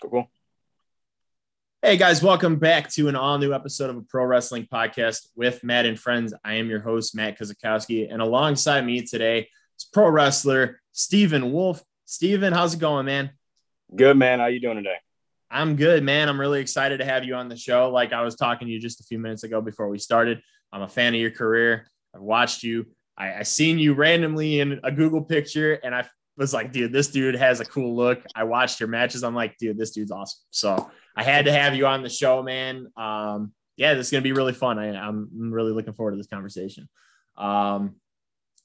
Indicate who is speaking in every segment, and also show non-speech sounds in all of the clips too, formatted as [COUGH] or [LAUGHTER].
Speaker 1: Cool.
Speaker 2: Hey guys, welcome back to an all new episode of a pro wrestling podcast with Matt and friends. I am your host, Matt Kozakowski, and alongside me today is pro wrestler Stephen Wolf. Stephen, how's it going, man?
Speaker 1: Good, man. How you doing today?
Speaker 2: I'm good, man. I'm really excited to have you on the show. Like I was talking to you just a few minutes ago before we started. I'm a fan of your career. I've watched you. I, I seen you randomly in a Google picture, and I was like, dude, this dude has a cool look. I watched your matches. I'm like, dude, this dude's awesome. So I had to have you on the show, man. Um, yeah, this is gonna be really fun. I, I'm really looking forward to this conversation. Um,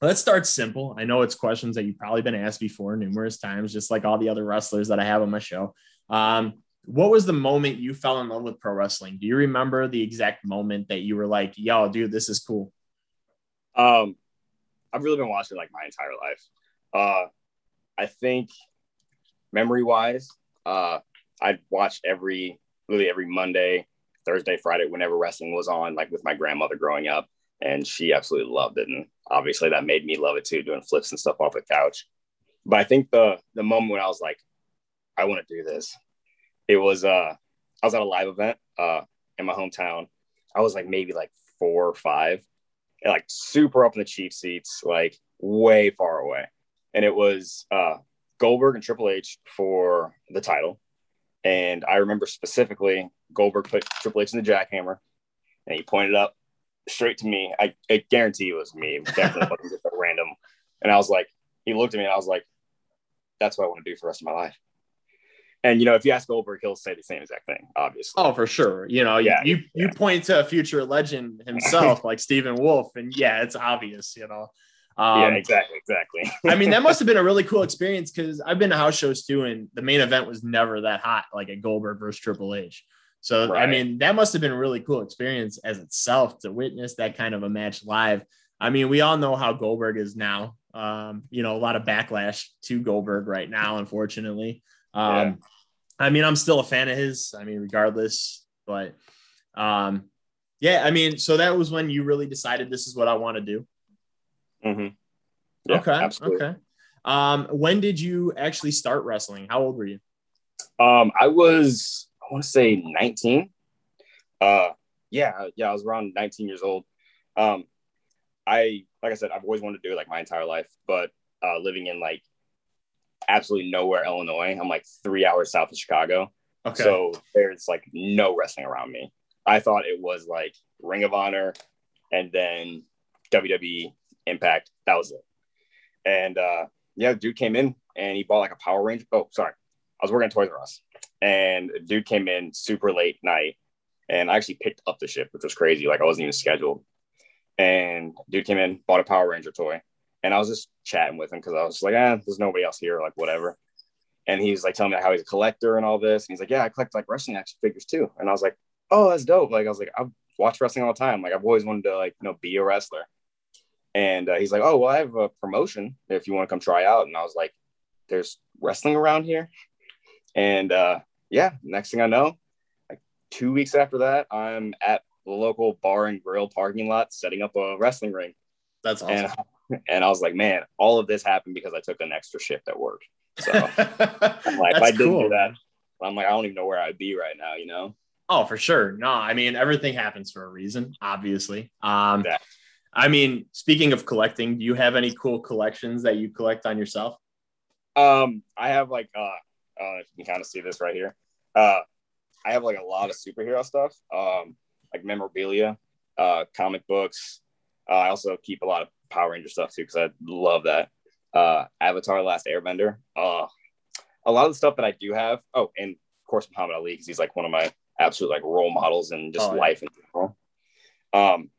Speaker 2: let's start simple. I know it's questions that you've probably been asked before numerous times, just like all the other wrestlers that I have on my show. Um, what was the moment you fell in love with pro wrestling? Do you remember the exact moment that you were like, yo, dude, this is cool?
Speaker 1: Um, I've really been watching like my entire life. Uh, I think memory wise, uh, I watched every really every Monday, Thursday, Friday, whenever wrestling was on, like with my grandmother growing up, and she absolutely loved it. And obviously that made me love it too, doing flips and stuff off the couch. But I think the the moment when I was like, I want to do this, it was uh I was at a live event uh in my hometown. I was like maybe like four or five, like super up in the cheap seats, like way far away and it was uh, Goldberg and Triple H for the title. And I remember specifically Goldberg put Triple H in the jackhammer, and he pointed up straight to me. I, I guarantee it was me. It definitely wasn't just a random. And I was like, he looked at me, and I was like, "That's what I want to do for the rest of my life." And you know, if you ask Goldberg, he'll say the same exact thing, obviously.
Speaker 2: Oh, for sure. You know, yeah, you you, point to a future legend himself, like Stephen Wolf, and yeah, it's obvious. You know,
Speaker 1: um, yeah, exactly, exactly.
Speaker 2: I mean, that must have [LAUGHS] been a really cool experience because I've been to house shows too, and the main event was never that hot, like a Goldberg versus Triple H. So, right. I mean, that must have been a really cool experience as itself to witness that kind of a match live. I mean, we all know how Goldberg is now. Um, you know, a lot of backlash to Goldberg right now, unfortunately. Um, yeah. I mean, I'm still a fan of his. I mean, regardless, but um, yeah, I mean, so that was when you really decided this is what I want to do.
Speaker 1: Mm-hmm.
Speaker 2: Yeah, okay. Absolutely. Okay. Um, when did you actually start wrestling? How old were you?
Speaker 1: Um, I was, I want to say 19. Uh, yeah, yeah, I was around 19 years old. Um, I, like I said, I've always wanted to do it like my entire life, but uh, living in like absolutely nowhere, Illinois, I'm like three hours south of Chicago. Okay. So there's like no wrestling around me. I thought it was like Ring of Honor and then WWE Impact. That was it. And uh, yeah, dude came in and he bought like a Power Ranger. Oh, sorry. I was working at Toys R Us and dude came in super late night and I actually picked up the ship, which was crazy. Like I wasn't even scheduled. And dude came in, bought a Power Ranger toy. And I was just chatting with him because I was like, ah, there's nobody else here, like whatever. And he's like telling me how he's a collector and all this. And he's like, yeah, I collect like wrestling action figures too. And I was like, oh, that's dope. Like I was like, I've watched wrestling all the time. Like I've always wanted to like, you know, be a wrestler. And uh, he's like, "Oh, well, I have a promotion if you want to come try out." And I was like, "There's wrestling around here." And uh, yeah, next thing I know, like two weeks after that, I'm at the local bar and grill parking lot setting up a wrestling ring.
Speaker 2: That's awesome.
Speaker 1: And, [LAUGHS] and I was like, man, all of this happened because I took an extra shift at work. So [LAUGHS] I'm like, if I didn't cool. do that, I'm like, I don't even know where I'd be right now, you know?
Speaker 2: Oh, for sure. No, I mean, everything happens for a reason, obviously. Um, exactly. I mean, speaking of collecting, do you have any cool collections that you collect on yourself?
Speaker 1: Um, I have like uh, uh if you can kind of see this right here. Uh, I have like a lot of superhero stuff, um, like memorabilia, uh, comic books. Uh, I also keep a lot of Power Ranger stuff too because I love that. Uh, Avatar: Last Airbender. Uh, a lot of the stuff that I do have. Oh, and of course Muhammad Ali because he's like one of my absolute like role models and just oh, life in general. Um,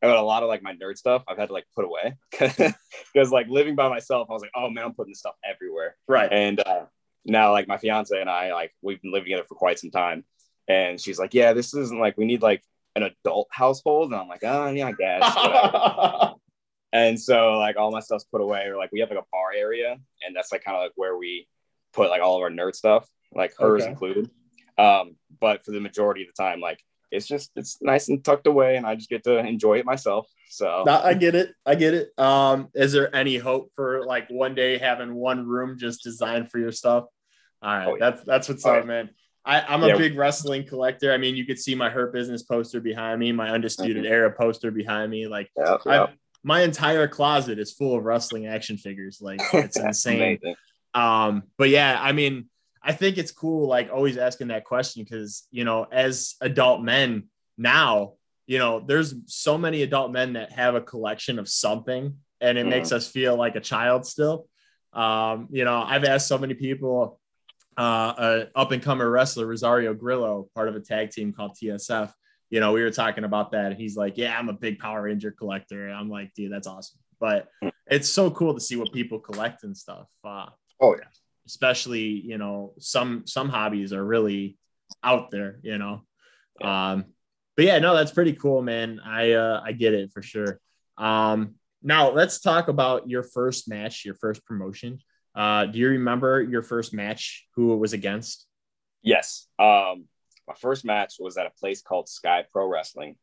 Speaker 1: but a lot of like my nerd stuff I've had to like put away [LAUGHS] because like living by myself, I was like, oh man, I'm putting this stuff everywhere.
Speaker 2: Right.
Speaker 1: And uh, now like my fiance and I like we've been living together for quite some time, and she's like, yeah, this isn't like we need like an adult household, and I'm like, oh yeah, I guess. [LAUGHS] and so like all my stuff's put away, or like we have like a bar area, and that's like kind of like where we put like all of our nerd stuff, like hers okay. included. Um, but for the majority of the time, like it's just it's nice and tucked away and i just get to enjoy it myself so
Speaker 2: i get it i get it um is there any hope for like one day having one room just designed for your stuff All right, oh, yeah. that's that's what's oh, up, yeah. man. I, I'm a yeah. big wrestling collector. I mean, you could see my Hurt Business poster behind me, my Undisputed mm-hmm. Era poster behind me. Like, my entire closet is full of wrestling action figures. Like, it's [LAUGHS] insane. um, but yeah, I mean, I think it's cool, like always asking that question because you know, as adult men now, you know, there's so many adult men that have a collection of something, and it mm-hmm. makes us feel like a child still. Um, you know, I've asked so many people uh, a up and comer wrestler, Rosario Grillo, part of a tag team called TSF. You know, we were talking about that. He's like, Yeah, I'm a big Power Ranger collector. And I'm like, Dude, that's awesome. But it's so cool to see what people collect and stuff. Uh,
Speaker 1: oh, yeah.
Speaker 2: Especially, you know, some some hobbies are really out there, you know. Yeah. Um, but yeah, no, that's pretty cool, man. I uh, I get it for sure. Um, now let's talk about your first match, your first promotion. Uh, do you remember your first match? Who it was against?
Speaker 1: Yes. Um, my first match was at a place called Sky Pro Wrestling.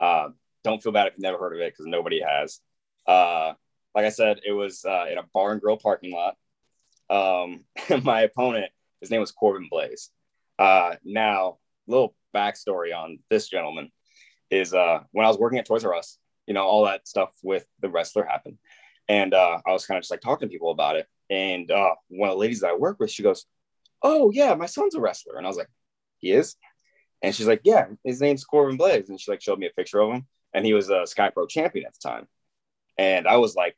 Speaker 1: Uh, don't feel bad if you've never heard of it because nobody has. Uh, like I said, it was uh, in a bar and grill parking lot. Um, [LAUGHS] my opponent, his name was Corbin Blaze. Uh, now, little backstory on this gentleman is uh, when I was working at Toys R Us, you know, all that stuff with the wrestler happened. And uh, I was kind of just like talking to people about it. And uh, one of the ladies that I work with, she goes, Oh, yeah, my son's a wrestler. And I was like, He is? And she's like, Yeah, his name's Corbin Blaze. And she like showed me a picture of him. And he was a Sky Pro champion at the time. And I was like,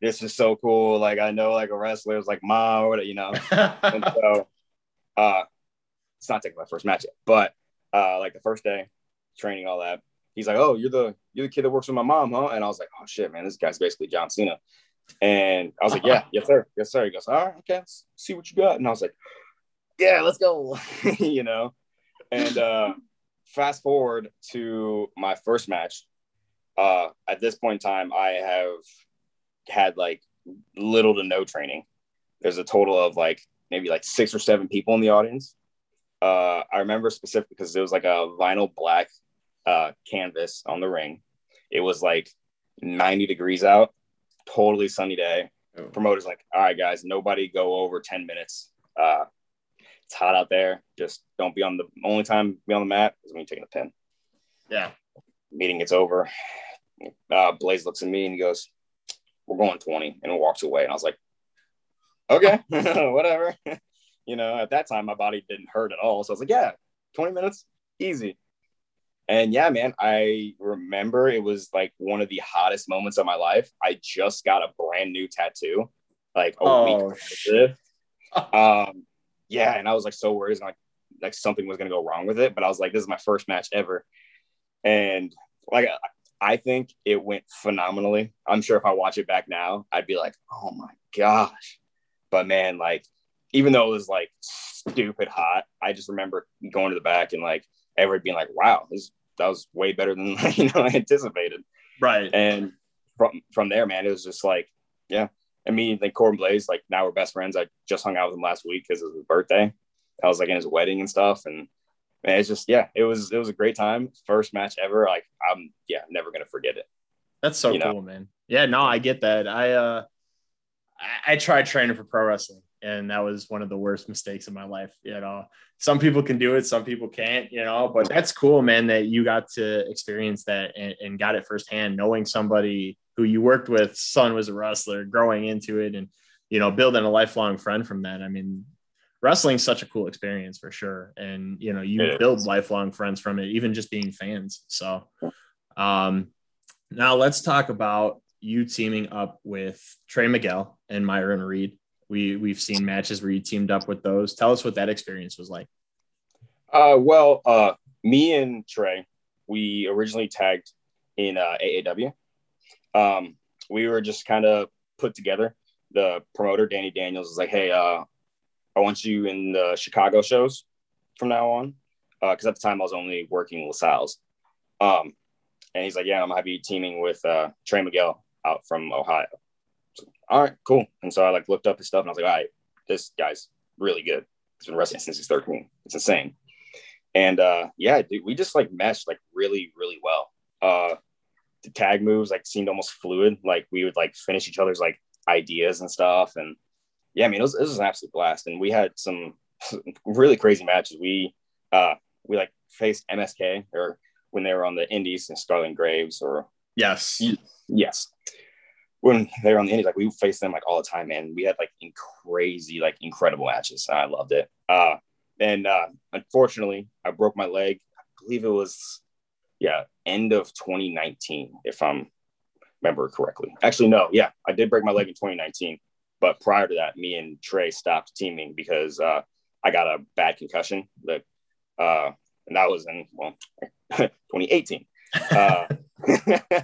Speaker 1: This is so cool. Like, I know like a wrestler is like mom or you know. [LAUGHS] and so uh it's not taking my first match yet, but uh like the first day, training, all that. He's like, Oh, you're the you're the kid that works with my mom, huh? And I was like, Oh shit, man, this guy's basically John Cena. And I was like, yeah, [LAUGHS] yes, sir. Yes, sir. He goes, all right, okay, let's see what you got. And I was like, yeah, let's go, [LAUGHS] you know. And uh, fast forward to my first match. Uh, at this point in time, I have had like little to no training. There's a total of like maybe like six or seven people in the audience. Uh, I remember specifically because it was like a vinyl black uh, canvas on the ring. It was like 90 degrees out totally sunny day. Oh. Promoter's like, all right, guys, nobody go over 10 minutes. Uh, it's hot out there. Just don't be on the only time be on the mat is when you're taking the pin.
Speaker 2: Yeah.
Speaker 1: Meeting gets over. Uh, Blaze looks at me and he goes, We're going 20 and walks away. And I was like, Okay, [LAUGHS] whatever. [LAUGHS] you know, at that time, my body didn't hurt at all. So I was like, Yeah, 20 minutes, easy. And yeah, man, I remember it was like one of the hottest moments of my life. I just got a brand new tattoo, like a oh, week. um, yeah, and I was like so worried, like like something was gonna go wrong with it. But I was like, this is my first match ever, and like I think it went phenomenally. I'm sure if I watch it back now, I'd be like, oh my gosh. But man, like even though it was like stupid hot, I just remember going to the back and like everyone being like, wow, this that was way better than [LAUGHS] you know I anticipated.
Speaker 2: Right.
Speaker 1: And from from there, man, it was just like, yeah. I mean, like Corbin Blaze, like now we're best friends. I just hung out with him last week because it was his birthday. I was like in his wedding and stuff, and man, it's just yeah, it was it was a great time. First match ever. Like I'm yeah, never gonna forget it.
Speaker 2: That's so you cool, know? man. Yeah, no, I get that. I uh I, I tried training for pro wrestling and that was one of the worst mistakes of my life you know some people can do it some people can't you know but that's cool man that you got to experience that and, and, got it firsthand knowing somebody who you worked with son was a wrestler growing into it and you know building a lifelong friend from that i mean wrestling's such a cool experience for sure and you know you it build is. lifelong friends from it even just being fans so um now let's talk about you teaming up with trey miguel and myron reed we we've seen matches where you teamed up with those. Tell us what that experience was like.
Speaker 1: Uh, well, uh, me and Trey, we originally tagged in uh, AAW. Um, we were just kind of put together. The promoter Danny Daniels was like, "Hey, uh, I want you in the Chicago shows from now on," because uh, at the time I was only working LaSalle's. Um, and he's like, "Yeah, I'm have teaming with uh, Trey Miguel out from Ohio." all right, cool. And so I like looked up his stuff and I was like, all right, this guy's really good. He's been wrestling since he's 13. It's insane. And uh, yeah, dude, we just like meshed like really, really well. Uh, the tag moves like seemed almost fluid. Like we would like finish each other's like ideas and stuff. And yeah, I mean, it was, it was an absolute blast, and we had some really crazy matches. We uh, we like faced MSK or when they were on the Indies and Scarlet Graves or
Speaker 2: yes,
Speaker 1: yes, when they were on the Indies, like we faced them like all the time, man. We had like crazy, like incredible matches. I loved it. Uh, and uh, unfortunately, I broke my leg. I believe it was yeah end of 2019, if I'm remember correctly. Actually, no, yeah, I did break my leg in 2019. But prior to that, me and Trey stopped teaming because uh, I got a bad concussion. That uh, and that was in well [LAUGHS] 2018. uh, [LAUGHS]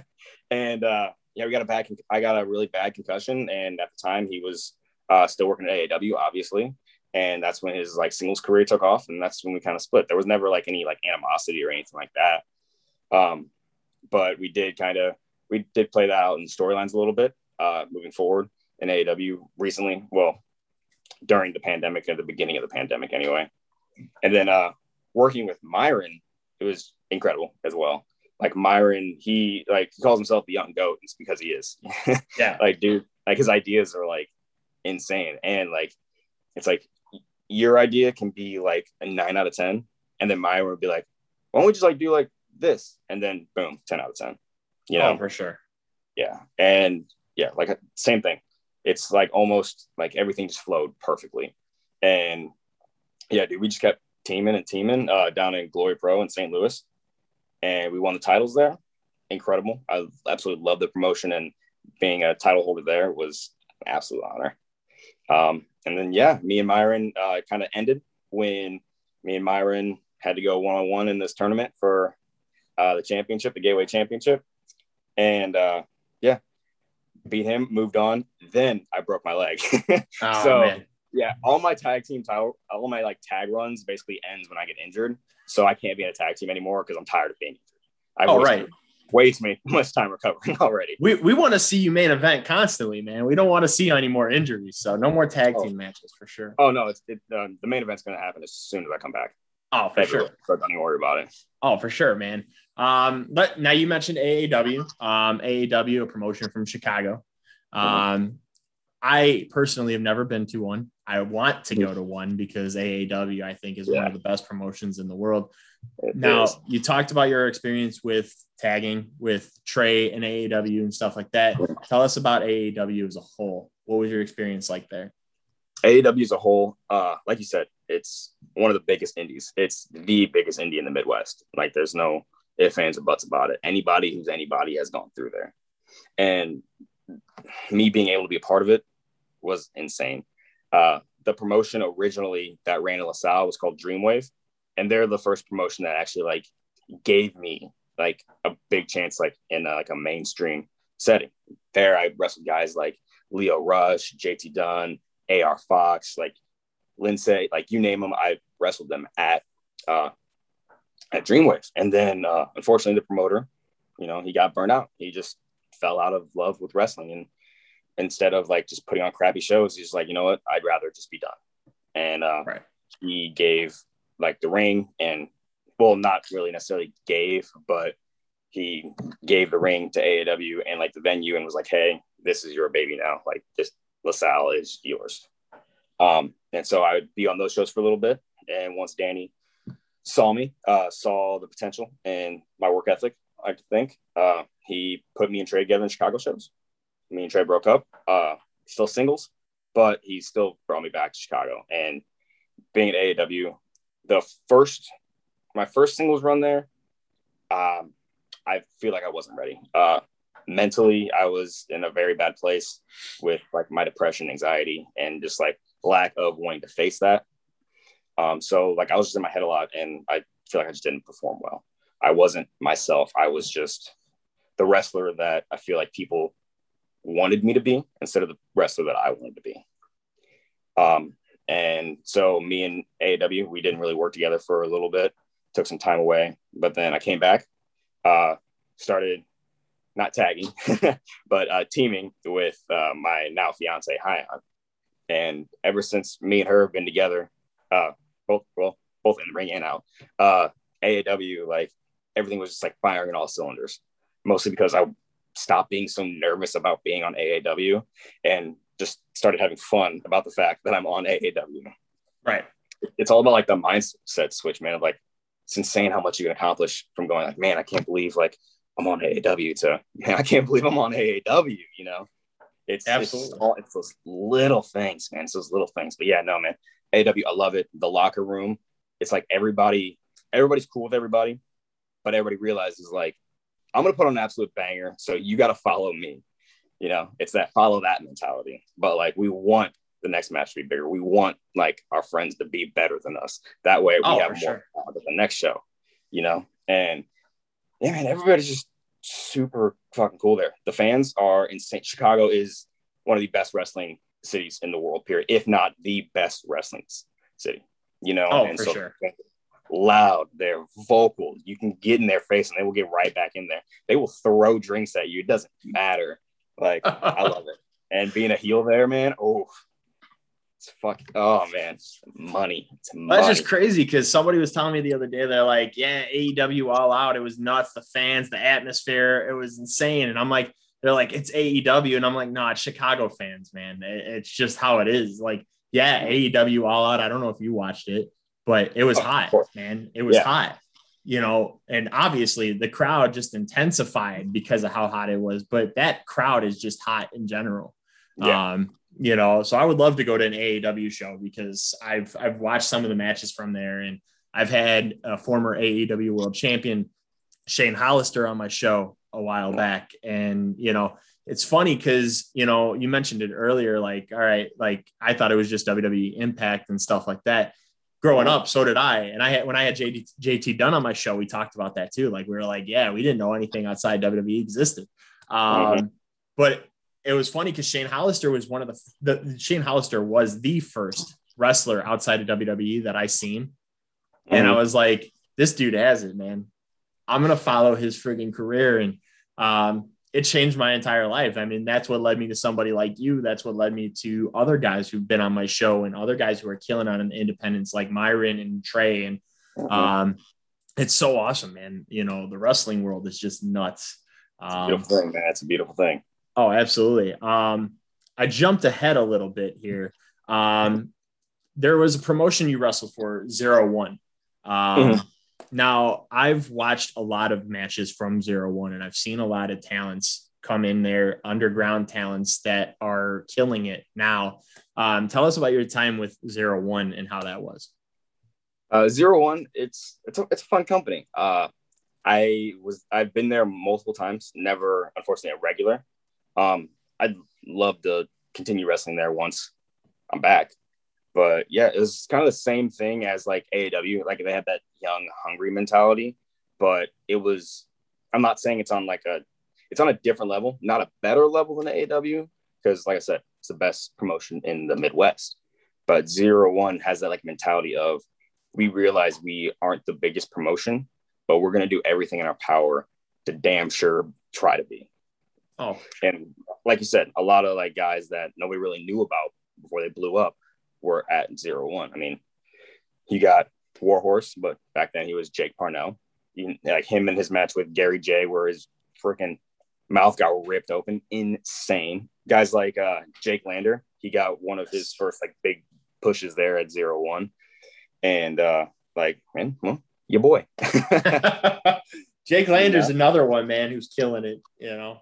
Speaker 1: and uh, yeah, we got a bad. I got a really bad concussion, and at the time he was uh, still working at AAW, obviously, and that's when his like singles career took off, and that's when we kind of split. There was never like any like animosity or anything like that. Um, but we did kind of we did play that out in storylines a little bit uh, moving forward in AAW recently. Well, during the pandemic, at the beginning of the pandemic, anyway. And then uh, working with Myron, it was incredible as well. Like Myron, he like he calls himself the young goat. It's because he is. [LAUGHS]
Speaker 2: yeah.
Speaker 1: like, dude, like his ideas are like insane, and like it's like your idea can be like a nine out of ten, and then Myron would be like, "Why don't we just like do like this?" And then boom, ten out of ten. You know,
Speaker 2: oh, for sure.
Speaker 1: Yeah, and yeah, like same thing it's like almost like everything just flowed perfectly. And yeah, dude, we just kept teaming and teaming uh, down in Glory Pro in St. Louis, and we won the titles there. Incredible! I absolutely love the promotion, and being a title holder there was an absolute honor. Um, and then yeah, me and Myron uh, kind of ended when me and Myron had to go one on one in this tournament for uh, the championship, the Gateway Championship, and uh, beat him, moved on. Then I broke my leg. [LAUGHS] oh, so man. yeah, all my tag team title, all my like tag runs basically ends when I get injured. So I can't be in a tag team anymore because I'm tired of being injured. I
Speaker 2: oh, right.
Speaker 1: Waste me [LAUGHS] much time recovering [LAUGHS] already.
Speaker 2: We, we want to see you main event constantly, man. We don't want to see any more injuries. So no more tag oh. team matches for sure.
Speaker 1: Oh no, it's it, uh, the main event's going to happen as soon as I come back.
Speaker 2: Oh, for sure.
Speaker 1: So don't even worry about it.
Speaker 2: Oh, for sure, man. Um, but now you mentioned AAW, um, AAW, a promotion from Chicago. Um, I personally have never been to one. I want to go to one because AAW, I think, is yeah. one of the best promotions in the world. It now, is. you talked about your experience with tagging with Trey and AAW and stuff like that. Tell us about AAW as a whole. What was your experience like there?
Speaker 1: AAW as a whole, uh, like you said, it's one of the biggest indies. It's the biggest indie in the Midwest. Like, there's no ifs, ands, or buts about it. Anybody who's anybody has gone through there. And me being able to be a part of it was insane. Uh, the promotion originally that ran in LaSalle was called Dreamwave, and they're the first promotion that actually like gave me like a big chance like in a, like a mainstream setting. There, I wrestled guys like Leo Rush, JT Dunn, AR Fox, like Lindsay, like you name them, I wrestled them at uh, at Dreamwave. And then, uh, unfortunately, the promoter, you know, he got burnt out. He just fell out of love with wrestling and instead of like just putting on crappy shows he's like you know what i'd rather just be done and uh,
Speaker 2: right.
Speaker 1: he gave like the ring and well not really necessarily gave but he gave the ring to AAW and like the venue and was like, "Hey, this is your baby now. Like, this LaSalle is yours." Um, and so I would be on those shows for a little bit. And once Danny saw me, uh, saw the potential and my work ethic, I think. Uh, he put me and Trey together in Chicago shows. Me and Trey broke up, uh, still singles, but he still brought me back to Chicago. And being at AAW, the first, my first singles run there, um, I feel like I wasn't ready. Uh, mentally, I was in a very bad place with like my depression, anxiety, and just like lack of wanting to face that. Um, so like I was just in my head a lot, and I feel like I just didn't perform well. I wasn't myself. I was just the wrestler that I feel like people wanted me to be instead of the wrestler that I wanted to be. Um, and so me and AAW, we didn't really work together for a little bit, took some time away, but then I came back, uh, started not tagging, [LAUGHS] but uh, teaming with uh, my now fiance, Hyan. And ever since me and her have been together, uh, both, well, both in the ring and out, uh, AAW, like everything was just like firing on all cylinders, mostly because I stopped being so nervous about being on AAW and just started having fun about the fact that I'm on AAW.
Speaker 2: Right.
Speaker 1: It's all about like the mindset switch, man. Of like, it's insane how much you can accomplish from going like, man, I can't believe like I'm on AAW to man, I can't believe I'm on AAW. You know, it's
Speaker 2: absolutely
Speaker 1: it's, all, it's those little things, man. It's those little things. But yeah, no, man, AAW, I love it. The locker room, it's like everybody, everybody's cool with everybody, but everybody realizes like, I'm gonna put on an absolute banger, so you got to follow me. You know, it's that follow that mentality. But like, we want the next match to be bigger. We want like our friends to be better than us. That way, we
Speaker 2: Oh,
Speaker 1: have more
Speaker 2: sure.
Speaker 1: for the next show. You know, and yeah, man, everybody's just super fucking cool there. The fans are insane. Chicago is one of the best wrestling cities in the world, period, if not the best wrestling city. You know,
Speaker 2: Oh,
Speaker 1: and
Speaker 2: for
Speaker 1: so
Speaker 2: sure.
Speaker 1: loud, they're vocal. You can get in their face and they will get right back in there. They will throw drinks at you. It doesn't matter. Like, I [LAUGHS] love it. And being a heel there, man, oh, it's fuck. oh man, it's money. It's money.
Speaker 2: That's just crazy because somebody was telling me the other day, they're like, yeah, AEW all out. It was nuts. The fans, the atmosphere, it was insane. And I'm like, they're like, it's AEW. And I'm like, no, it's Chicago fans, man. It- it's just how it is. Like, yeah, AEW all out. I don't know if you watched it, but it was
Speaker 1: Of
Speaker 2: hot, man. It was
Speaker 1: Yeah.
Speaker 2: hot, you know, and obviously the crowd just intensified because of how hot it was. But that crowd is just hot in general.
Speaker 1: Yeah.
Speaker 2: Um, you know, so I would love to go to an AEW show because I've I've watched some of the matches from there, and I've had a former AAW World Champion Shane Hollister on my show a while back, and you know, it's funny because you know you mentioned it earlier, like all right, like I thought it was just WWE Impact and stuff like that. Growing up, so did I, and I had when I had JD, JT Dunn on my show, we talked about that too. Like we were like, yeah, we didn't know anything outside WWE existed, um, but it was funny because Shane Hollister was one of the, the Shane Hollister was the first wrestler outside of WWE that I seen. And I
Speaker 1: Mhm.
Speaker 2: was like, this dude has it, man. I'm gonna follow his friggin' career. And um, it changed my entire life. I mean, that's what led me to somebody like you. That's what led me to other guys who've been on my show and other guys who are killing on an independence like Myron and Trey. And
Speaker 1: Mhm.
Speaker 2: um, it's so awesome, man. You know, the wrestling world is just nuts.
Speaker 1: It's a
Speaker 2: Um,
Speaker 1: beautiful thing, man. It's a beautiful thing.
Speaker 2: Oh, absolutely. Um, I jumped ahead a little bit here. Um, there was a promotion you wrestled for, Zero One. Um, Now, I've watched a lot of matches from Zero One, and I've seen a lot of talents come in there, underground talents that are killing it now. Um, tell us about your time with Zero One and how that was.
Speaker 1: Uh, Zero One, it's it's a, it's a fun company. Uh, I was I've been there multiple times, never unfortunately a regular. Um, I'd love to continue wrestling there once I'm back, but yeah, it's kind of the same thing as like AAW. Like they had that young, hungry mentality, but it was. I'm not saying it's on like a, it's on a different level, not a better level than AAW, because like I said, it's the best promotion in the Midwest. But Zero One has that like mentality of we realize we aren't the biggest promotion, but we're going to do everything in our power to damn sure try to be.
Speaker 2: Oh,
Speaker 1: And like you said, a lot of like guys that nobody really knew about before they blew up were at zero one. I mean, you got Warhorse, but back then he was Jake Parnell. You, like him and his match with Gary Jay, where his freaking mouth got ripped open, insane. Guys like uh, Jake Lander, he got one of his first like big pushes there at zero one, and uh, like man, well, your boy. [LAUGHS] [LAUGHS]
Speaker 2: Jake Lander's another one, man, who's killing it. You know,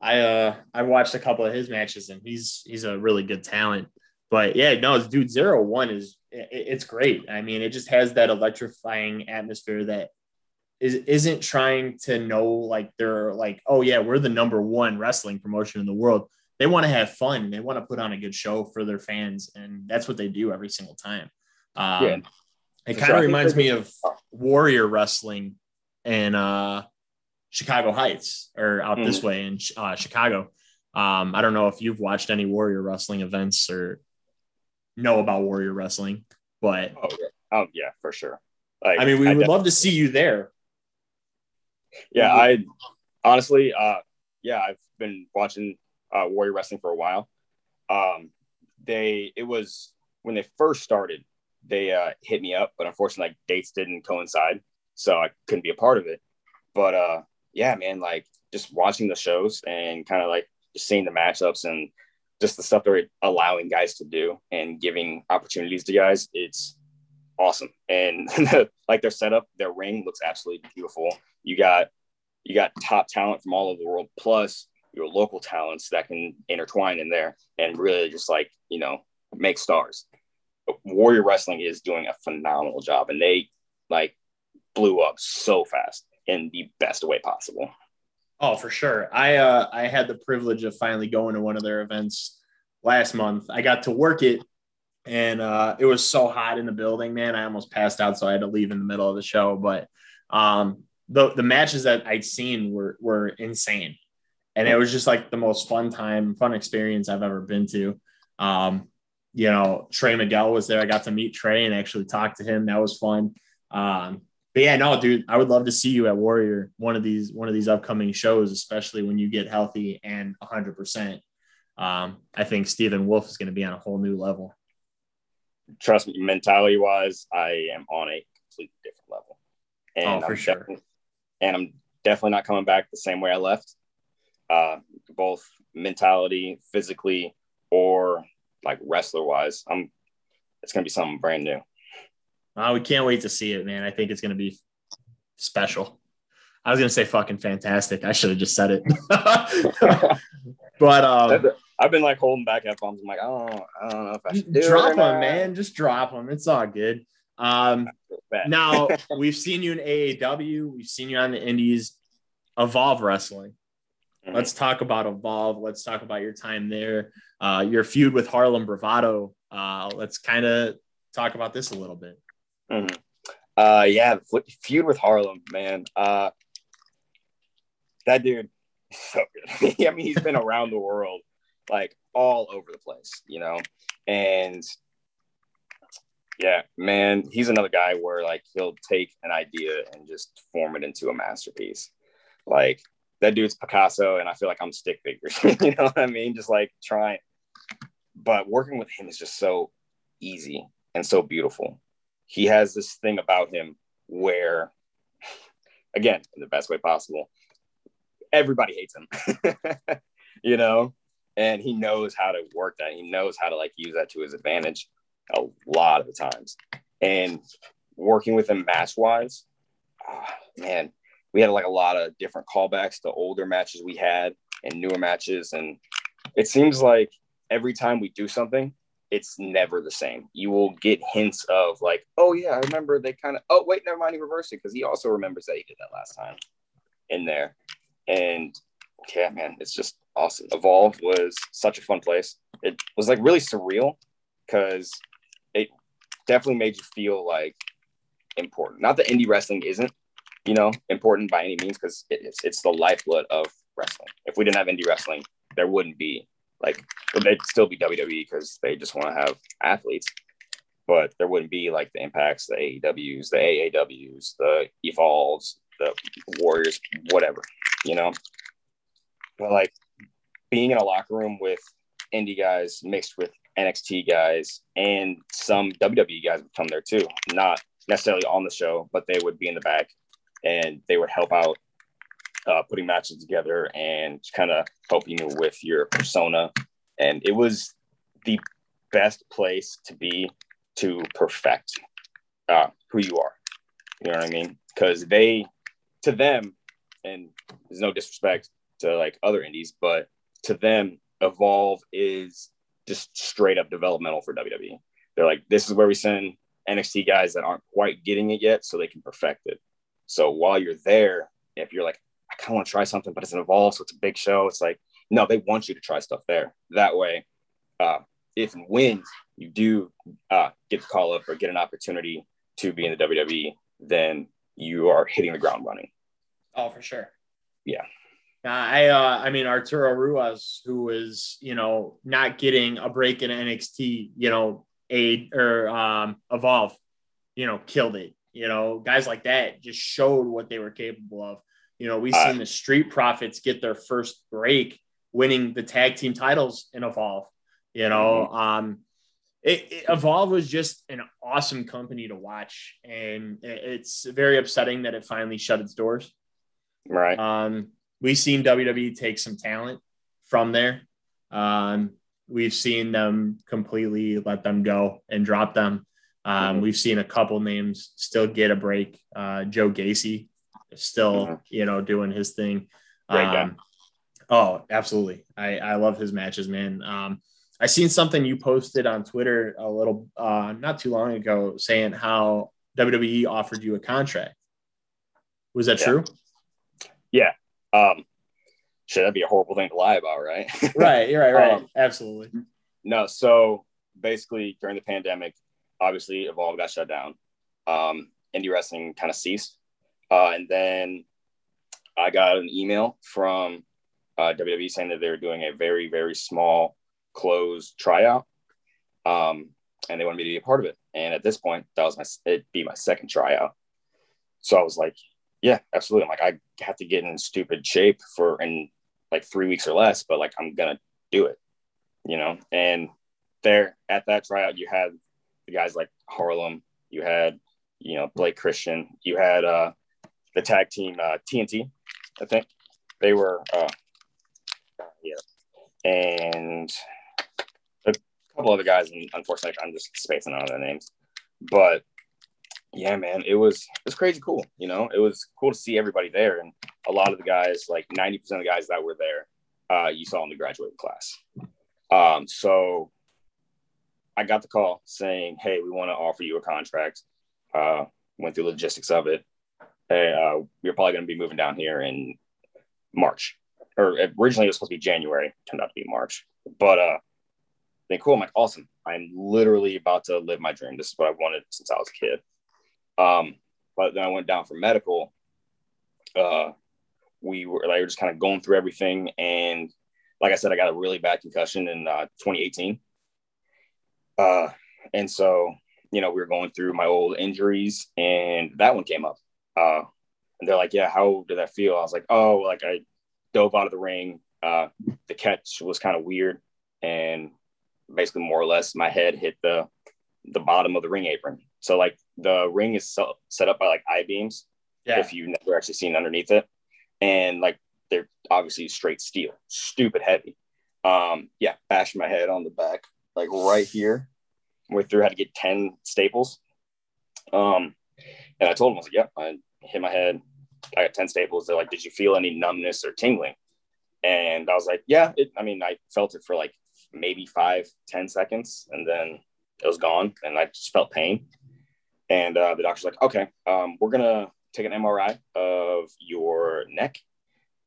Speaker 2: I uh I watched a couple of his matches and he's he's a really good talent. But yeah, no, it's dude, zero one is it, it's great. I mean, it just has that electrifying atmosphere that is isn't trying to know like they're like, oh yeah, we're the number one wrestling promotion in the world. They want to have fun. They want to put on a good show for their fans, and that's what they do every single time. Um,
Speaker 1: Yeah.
Speaker 2: it kind of reminds me of Warrior Wrestling in uh, Chicago Heights or out this
Speaker 1: Mm-hmm.
Speaker 2: way in uh, Chicago. Um, I don't know if you've watched any Warrior Wrestling events or know about Warrior Wrestling, but
Speaker 1: oh yeah, oh yeah, for sure. Like,
Speaker 2: I mean, we would love to see you there.
Speaker 1: Yeah, I honestly, uh, yeah, I've been watching uh, Warrior Wrestling for a while. Um, they, it was when they first started, they uh, hit me up, but unfortunately, like dates didn't coincide, so I couldn't be a part of it. But uh, yeah, man, like just watching the shows and kind of like just seeing the matchups and just the stuff they're allowing guys to do and giving opportunities to guys, it's awesome. And [LAUGHS] like their setup, their ring looks absolutely beautiful. You got you got top talent from all over the world, plus your local talents that can intertwine in there and really just like you know make stars. Warrior Wrestling is doing a phenomenal job, and they like blew up so fast in the best way possible.
Speaker 2: Oh, for sure. I uh, I had the privilege of finally going to one of their events last month. I got to work it, and uh, it was so hot in the building, man. I almost passed out, so I had to leave in the middle of the show. But um, the the matches that I'd seen were were insane, and it was just like the most fun time, fun experience I've ever been to. Um, you know, Trey Miguel was there. I got to meet Trey and actually talk to him. That was fun. Um, but yeah, no, dude, I would love to see you at Warrior one of these one of these upcoming shows, especially when you get healthy and 100. percent um, I think Stephen Wolf is going to be on a whole new level.
Speaker 1: Trust me, mentality wise, I am on a completely different level. And
Speaker 2: oh, for
Speaker 1: I'm
Speaker 2: sure.
Speaker 1: And I'm definitely not coming back the same way I left. Uh, both mentality, physically, or like wrestler wise. I'm. It's gonna be something brand new.
Speaker 2: Uh, we can't wait to see it, man. I think it's going to be special. I was going to say fucking fantastic. I should have just said it. [LAUGHS] but um,
Speaker 1: I've been like holding back F bombs. I'm like, oh, I don't know if I should
Speaker 2: drop them, man. Just drop them. It's all good. Um, now [LAUGHS] we've seen you in AAW. We've seen you on the Indies. Evolve Wrestling. Mm-hmm. Let's talk about Evolve. Let's talk about your time there. Uh, your feud with Harlem Bravado. Uh, let's kind of talk about this a little bit.
Speaker 1: Mm-hmm. Uh, yeah, feud with Harlem, man. Uh, that dude, so good. [LAUGHS] I mean, he's been around the world, like all over the place, you know. And yeah, man, he's another guy where like he'll take an idea and just form it into a masterpiece. Like that dude's Picasso, and I feel like I'm stick figures. [LAUGHS] you know what I mean? Just like trying. But working with him is just so easy and so beautiful he has this thing about him where, again, in the best way possible, everybody hates him, [LAUGHS] you know, and he knows how to work that. He knows how to like use that to his advantage a lot of the times. And working with him match wise, oh, ah, man, we had like a lot of different callbacks to older matches we had and newer matches. And it seems like every time we do something, it's never the same. You will get hints of like, oh yeah, I remember they kind of. Oh wait, never mind, he reversed it because he also remembers that he did that last time in there. And yeah, man, it's just awesome. Evolve was such a fun place. It was like really surreal because it definitely made you feel like important. Not that indie wrestling isn't, you know, important by any means because it's it's the lifeblood of wrestling. If we didn't have indie wrestling, there wouldn't be like they'd still be WWE because they just want to have athletes, but there wouldn't be like the impacts, the AEWs, the AAWs, the Evolves, the Warriors, whatever, you know. But like being in a locker room with indie guys mixed with NXT guys and some WWE guys would come there too, not necessarily on the show, but they would be in the back and they would help out uh, putting matches together and kind of helping you with your persona. And it was the best place to be to perfect uh, who you are. You know what I mean? Because they, to them, and there's no disrespect to like other indies, but to them, Evolve is just straight up developmental for WWE. They're like, this is where we send NXT guys that aren't quite getting it yet so they can perfect it. So while you're there, if you're like, I kind of want to try something, but it's an evolve, so it's a big show. It's like, no, they want you to try stuff there. That way, uh, if and when you do uh, get the call up or get an opportunity to be in the WWE, then you are hitting the ground running.
Speaker 2: Oh, for sure.
Speaker 1: Yeah.
Speaker 2: I uh, I mean Arturo Ruas, who is you know not getting a break in NXT, you know, aid or um, evolve, you know, killed it. You know, guys like that just showed what they were capable of. You know, we've seen uh, the Street Profits get their first break winning the tag team titles in Evolve. You know, mm-hmm. um, it, it, Evolve was just an awesome company to watch, and it's very upsetting that it finally shut its doors.
Speaker 1: Right.
Speaker 2: Um, we've seen WWE take some talent from there. Um, we've seen them completely let them go and drop them. Um, mm-hmm. We've seen a couple names still get a break. Uh, Joe Gacy still, mm-hmm. you know, doing his thing. Um, oh, absolutely. I, I love his matches, man. Um, I seen something you posted on Twitter a little, uh, not too long ago saying how WWE offered you a contract. Was that
Speaker 1: yeah.
Speaker 2: true?
Speaker 1: Yeah. Um, should that be a horrible thing to lie about, right? [LAUGHS]
Speaker 2: right. You're right. Right. Um, Absolutely.
Speaker 1: No. So basically, during the pandemic, obviously, Evolve got shut down. Um, indie wrestling kind of ceased, uh, and then I got an email from uh, WWE saying that they were doing a very, very small closed tryout, um, and they wanted me to be a part of it. And at this point, that was my it'd be my second tryout. So I was like, yeah, absolutely. I'm like, I have to get in stupid shape for in like three weeks or less, but like I'm gonna do it, you know. And there at that tryout, you had the guys like Harlem, you had you know Blake Christian, you had uh the tag team uh, TNT, I think they were uh yeah, and a couple other guys, and unfortunately, I'm just spacing on their names, but yeah, man, it was it was crazy cool. You know, it was cool to see everybody there, and a lot of the guys, like ninety percent of the guys that were there, uh, you saw in the graduating class. Um, so I got the call saying, "Hey, we want to offer you a contract." Uh, went through logistics of it. Hey, uh, we're probably going to be moving down here in March, or originally it was supposed to be January. Turned out to be March, but uh, then cool. I'm like, awesome. I'm literally about to live my dream. This is what I wanted since I was a kid. Um, but then I went down for medical. Uh, we were like, we were just kind of going through everything. And like I said, I got a really bad concussion in uh, 2018. Uh, and so, you know, we were going through my old injuries and that one came up. Uh, and they're like, yeah, how did that feel? I was like, oh, like I dove out of the ring. Uh, the catch was kind of weird. And basically more or less my head hit the, the bottom of the ring apron. So like the ring is so, set up by like I beams. Yeah. If you've never actually seen underneath it, and like they're obviously straight steel, stupid heavy. Um, yeah, bashed my head on the back, like right here. Went through, had to get ten staples. Um, and I told him, I was like, "Yep, yeah, I hit my head. I got ten staples." They're like, "Did you feel any numbness or tingling?" And I was like, "Yeah." It, I mean, I felt it for like maybe five, ten seconds, and then it was gone, and I just felt pain. And uh, the doctor's like, okay, um, we're gonna take an MRI of your neck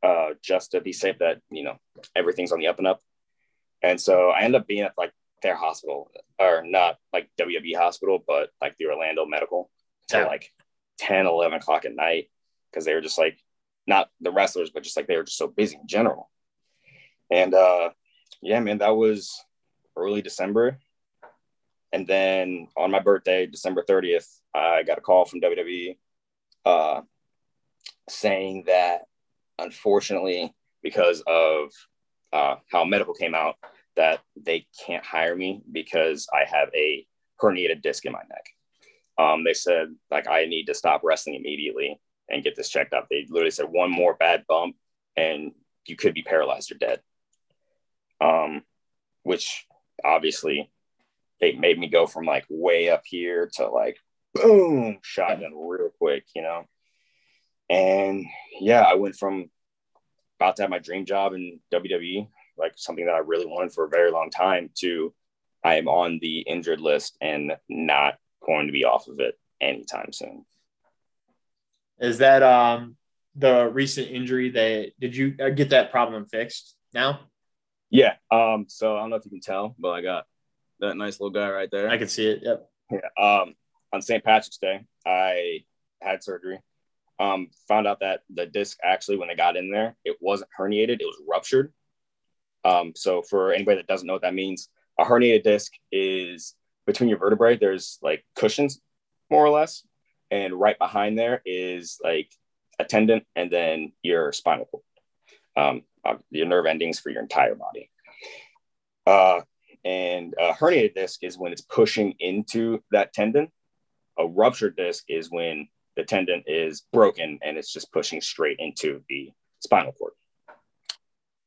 Speaker 1: uh, just to be safe that you know everything's on the up and up. And so I end up being at like their hospital, or not like WWE hospital, but like the Orlando Medical till yeah. like 10, 11 o'clock at night because they were just like not the wrestlers, but just like they were just so busy in general. And uh, yeah, man, that was early December. And then on my birthday, December 30th, I got a call from WWE uh, saying that unfortunately, because of uh, how medical came out, that they can't hire me because I have a herniated disc in my neck. Um, they said like I need to stop wrestling immediately and get this checked out. They literally said one more bad bump and you could be paralyzed or dead. Um, which obviously they made me go from like way up here to like boom shotgun real quick, you know. And yeah, I went from about to have my dream job in WWE, like something that I really wanted for a very long time, to I am on the injured list and not going to be off of it anytime soon.
Speaker 2: Is that um the recent injury that did you uh, get that problem fixed now?
Speaker 1: Yeah. Um. So I don't know if you can tell, but I got that nice little guy right there.
Speaker 2: I can see it. Yep.
Speaker 1: Yeah. Um, on St. Patrick's Day, I had surgery. Um, found out that the disc actually, when they got in there, it wasn't herniated; it was ruptured. Um, so for anybody that doesn't know what that means, a herniated disc is between your vertebrae. There's like cushions, more or less, and right behind there is like a tendon, and then your spinal cord, um, uh, your nerve endings for your entire body. Uh, and a herniated disc is when it's pushing into that tendon. A ruptured disc is when the tendon is broken and it's just pushing straight into the spinal cord.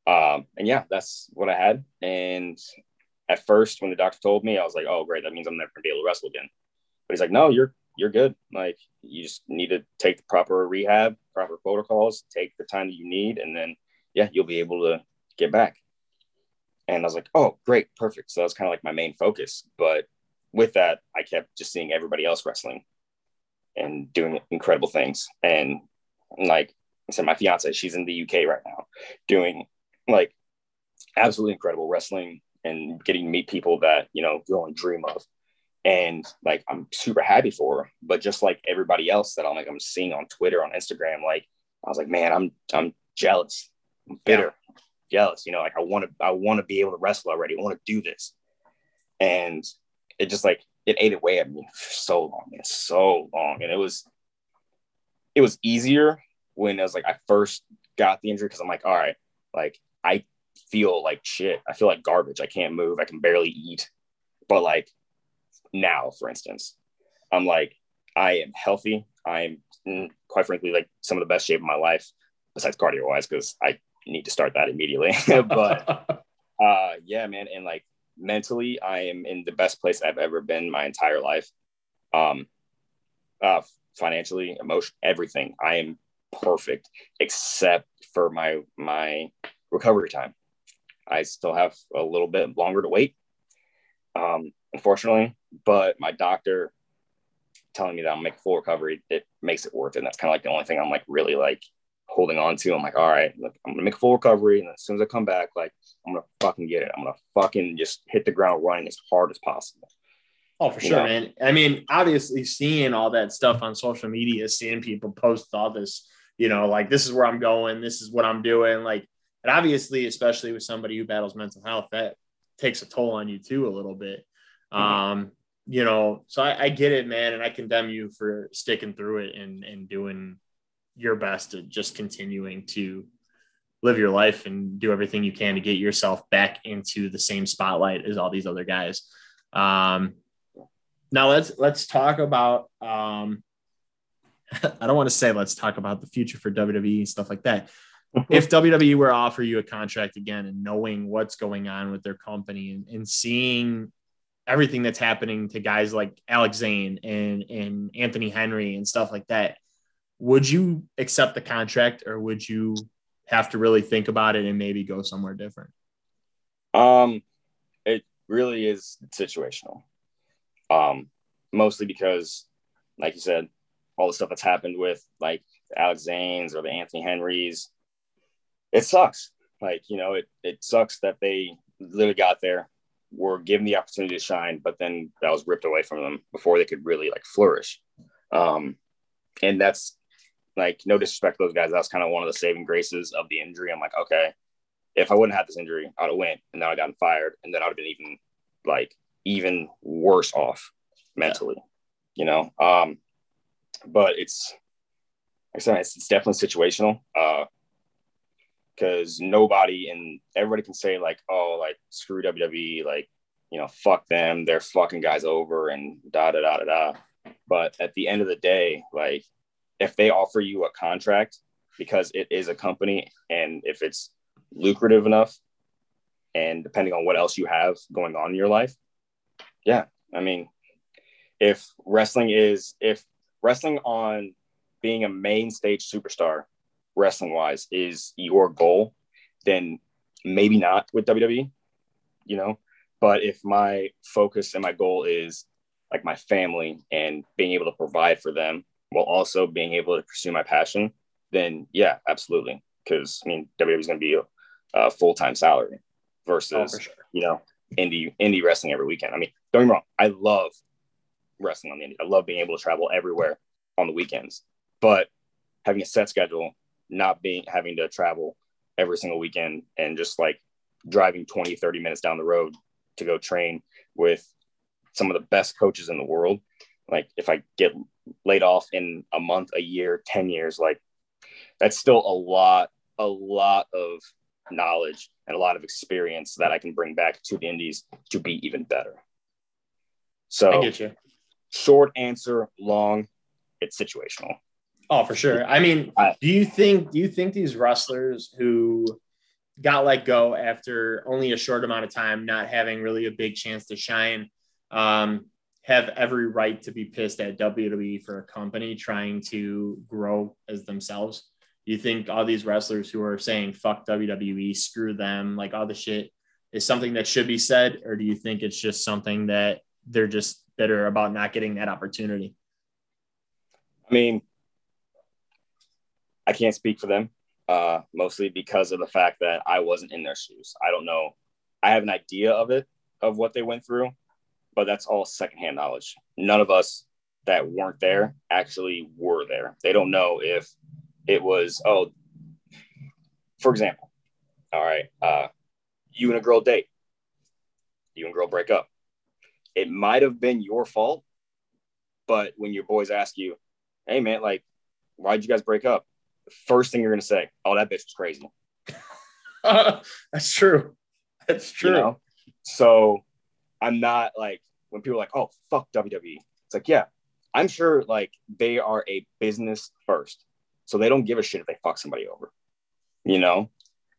Speaker 1: Um, and yeah, that's what I had. And at first when the doctor told me, I was like, oh great, that means I'm never gonna be able to wrestle again. But he's like, no, you're you're good. Like you just need to take the proper rehab, proper protocols, take the time that you need, and then yeah, you'll be able to get back. And I was like, oh, great, perfect. So that was kind of like my main focus. But with that, I kept just seeing everybody else wrestling and doing incredible things. And like I said, my fiance, she's in the UK right now doing like absolutely incredible wrestling and getting to meet people that, you know, you only dream of. And like I'm super happy for her. But just like everybody else that I'm like I'm seeing on Twitter, on Instagram, like I was like, man, I'm I'm jealous. I'm bitter, yeah. jealous. You know, like I want to I want to be able to wrestle already. I want to do this. And it just like it ate away at me for so long, man, so long. And it was it was easier when it was like I first got the injury because I'm like, all right, like I feel like shit. I feel like garbage. I can't move. I can barely eat. But like now, for instance, I'm like, I am healthy. I'm mm, quite frankly like some of the best shape of my life, besides cardio wise, because I need to start that immediately. [LAUGHS] but [LAUGHS] uh yeah, man. And like mentally, I am in the best place I've ever been my entire life. Um uh financially, emotion, everything. I am perfect except for my my recovery time. I still have a little bit longer to wait. Um, unfortunately, but my doctor telling me that I'll make full recovery, it makes it worth it. And that's kind of like the only thing I'm like really like holding on to. I'm like, all right, look, I'm gonna make a full recovery, and as soon as I come back, like I'm gonna fucking get it. I'm gonna fucking just hit the ground running as hard as possible.
Speaker 2: Oh, for sure, yeah. man. I mean, obviously, seeing all that stuff on social media, seeing people post all this, you know, like this is where I'm going, this is what I'm doing, like, and obviously, especially with somebody who battles mental health, that takes a toll on you too a little bit. Mm-hmm. Um, you know, so I, I, get it, man, and I condemn you for sticking through it and and doing your best to just continuing to live your life and do everything you can to get yourself back into the same spotlight as all these other guys. Um, now let's let's talk about um, [LAUGHS] I don't want to say let's talk about the future for WWE and stuff like that. [LAUGHS] if WWE were to offer you a contract again and knowing what's going on with their company and, and seeing everything that's happening to guys like Alex Zayne and, and Anthony Henry and stuff like that, would you accept the contract or would you have to really think about it and maybe go somewhere different?
Speaker 1: Um, it really is situational. Um, mostly because, like you said, all the stuff that's happened with like Alex Zayne's or the Anthony Henrys, it sucks. Like, you know, it, it sucks that they literally got there, were given the opportunity to shine, but then that was ripped away from them before they could really like flourish. Um, and that's like no disrespect to those guys. That's kind of one of the saving graces of the injury. I'm like, okay, if I wouldn't have this injury, I'd have went and then I'd gotten fired, and then I'd have been even like even worse off mentally, yeah. you know. Um, but it's like I said, it's, it's definitely situational. Uh, because nobody and everybody can say like, oh, like screw WWE, like you know, fuck them, they're fucking guys over and da da da da da. But at the end of the day, like if they offer you a contract because it is a company and if it's lucrative enough and depending on what else you have going on in your life, yeah, I mean, if wrestling is if wrestling on being a main stage superstar, wrestling wise, is your goal, then maybe not with WWE, you know. But if my focus and my goal is like my family and being able to provide for them while also being able to pursue my passion, then yeah, absolutely. Because I mean, WWE is going to be a, a full time salary versus oh, sure. you know indie indie wrestling every weekend. I mean, don't get me wrong, I love wrestling on the indie. I love being able to travel everywhere on the weekends, but having a set schedule, not being having to travel every single weekend and just like driving 20, 30 minutes down the road to go train with some of the best coaches in the world. Like if I get laid off in a month, a year, 10 years, like that's still a lot, a lot of knowledge and a lot of experience that I can bring back to the indies to be even better. So
Speaker 2: I get you.
Speaker 1: Short answer, long, it's situational.
Speaker 2: Oh, for sure. I mean, do you think do you think these wrestlers who got let go after only a short amount of time, not having really a big chance to shine. Um, have every right to be pissed at WWE for a company trying to grow as themselves. Do you think all these wrestlers who are saying fuck WWE, screw them, like all the shit is something that should be said, or do you think it's just something that they're just bitter about not getting that opportunity?
Speaker 1: I mean, I can't speak for them, uh, mostly because of the fact that I wasn't in their shoes. I don't know. I have an idea of it, of what they went through, but that's all secondhand knowledge. None of us that weren't there actually were there. They don't know if it was, oh, for example, all right, uh, you and a girl date, you and girl break up. It might have been your fault, but when your boys ask you, hey man, like, why'd you guys break up? First thing you're gonna say, oh, that bitch was crazy. [LAUGHS]
Speaker 2: that's true. That's true. You know?
Speaker 1: So I'm not like when people are like, oh, fuck WWE. It's like, yeah, I'm sure like they are a business first. So they don't give a shit if they fuck somebody over. You know,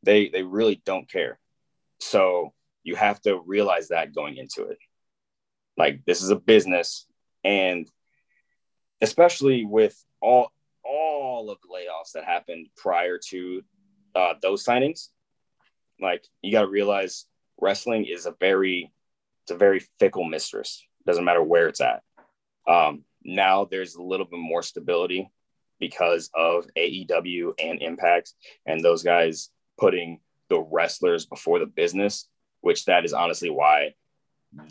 Speaker 1: they they really don't care. So you have to realize that going into it. Like this is a business and especially with all all of the layoffs that happened prior to uh, those signings, like you got to realize wrestling is a very it's a very fickle mistress. Doesn't matter where it's at. Um, now there's a little bit more stability because of AEW and Impact and those guys putting the wrestlers before the business, which that is honestly why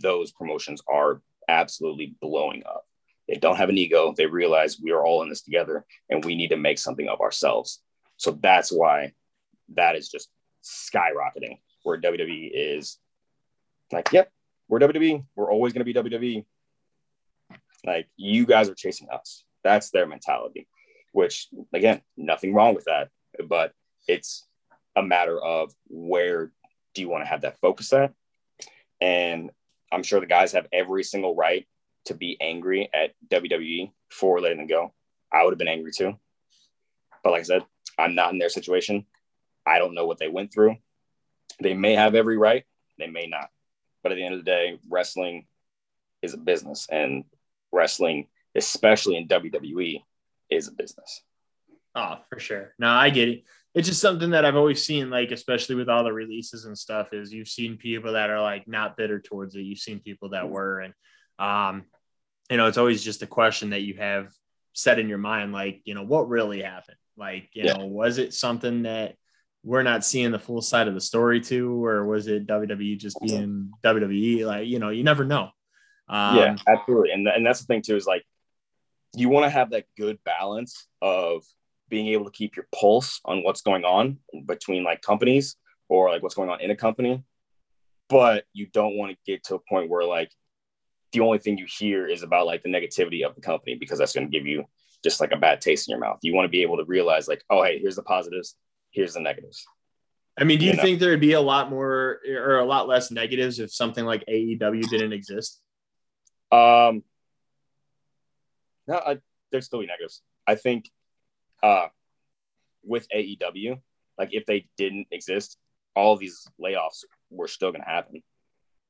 Speaker 1: those promotions are absolutely blowing up. They don't have an ego. They realize we are all in this together and we need to make something of ourselves. So that's why that is just skyrocketing where WWE is like, yep, we're WWE. We're always going to be WWE. Like you guys are chasing us. That's their mentality, which again, nothing wrong with that, but it's a matter of where do you want to have that focus at? And I'm sure the guys have every single right to be angry at WWE for letting them go. I would have been angry too. But like I said, I'm not in their situation. I don't know what they went through. They may have every right, they may not. But at the end of the day, wrestling is a business, and wrestling, especially in WWE, is a business.
Speaker 2: Oh, for sure. No, I get it. It's just something that I've always seen, like, especially with all the releases and stuff, is you've seen people that are like not bitter towards it. You've seen people that mm-hmm. were. And, um, you know, it's always just a question that you have set in your mind, like, you know, what really happened? Like, you yeah. know, was it something that we're not seeing the full side of the story too, or was it WWE just being WWE? Like, you know, you never know.
Speaker 1: Um, yeah, absolutely. And, and that's the thing too, is like, you want to have that good balance of being able to keep your pulse on what's going on between like companies or like what's going on in a company. But you don't want to get to a point where like the only thing you hear is about like the negativity of the company because that's going to give you just like a bad taste in your mouth. You want to be able to realize like, oh, hey, here's the positives here's the negatives.
Speaker 2: I mean, do you, you think know? there'd be a lot more or a lot less negatives if something like AEW didn't exist?
Speaker 1: Um, no, I, there's still be negatives. I think, uh, with AEW, like if they didn't exist, all these layoffs were still going to happen.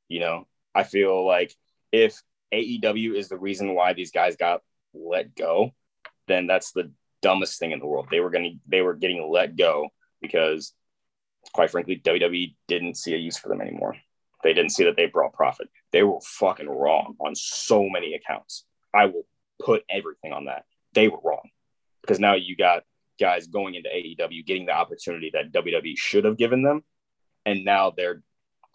Speaker 1: You know, I feel like if AEW is the reason why these guys got let go, then that's the dumbest thing in the world. They were going to they were getting let go because quite frankly WWE didn't see a use for them anymore. They didn't see that they brought profit. They were fucking wrong on so many accounts. I will put everything on that. They were wrong because now you got guys going into AEW getting the opportunity that WWE should have given them, and now they're,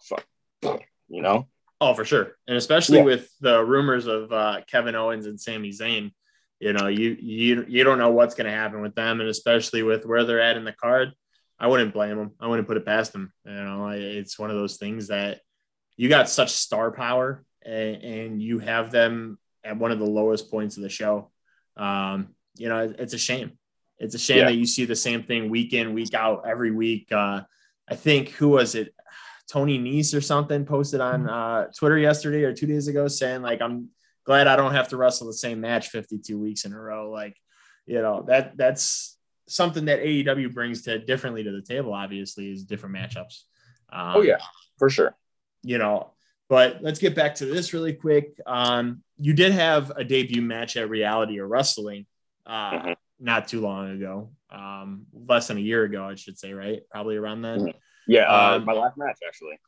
Speaker 1: fuck, you know.
Speaker 2: Oh, for sure, and especially yeah. with the rumors of uh, Kevin Owens and Sami Zayn, you know, you you you don't know what's going to happen with them, and especially with where they're at in the card, I wouldn't blame them. I wouldn't put it past them. You know, it's one of those things that you got such star power, and, and you have them at one of the lowest points of the show. Um, you know, it's a shame. It's a shame yeah. that you see the same thing week in, week out, every week. Uh, I think who was it? Tony Nese or something posted on uh, Twitter yesterday or two days ago saying like I'm glad I don't have to wrestle the same match 52 weeks in a row. Like, you know, that that's something that AEW brings to differently to the table, obviously, is different matchups.
Speaker 1: Um, oh yeah, for sure.
Speaker 2: You know, but let's get back to this really quick. Um, you did have a debut match at Reality of Wrestling uh, mm-hmm. not too long ago, um, less than a year ago, I should say, right? Probably around then. Mm-hmm.
Speaker 1: Yeah, uh, um, my last match actually.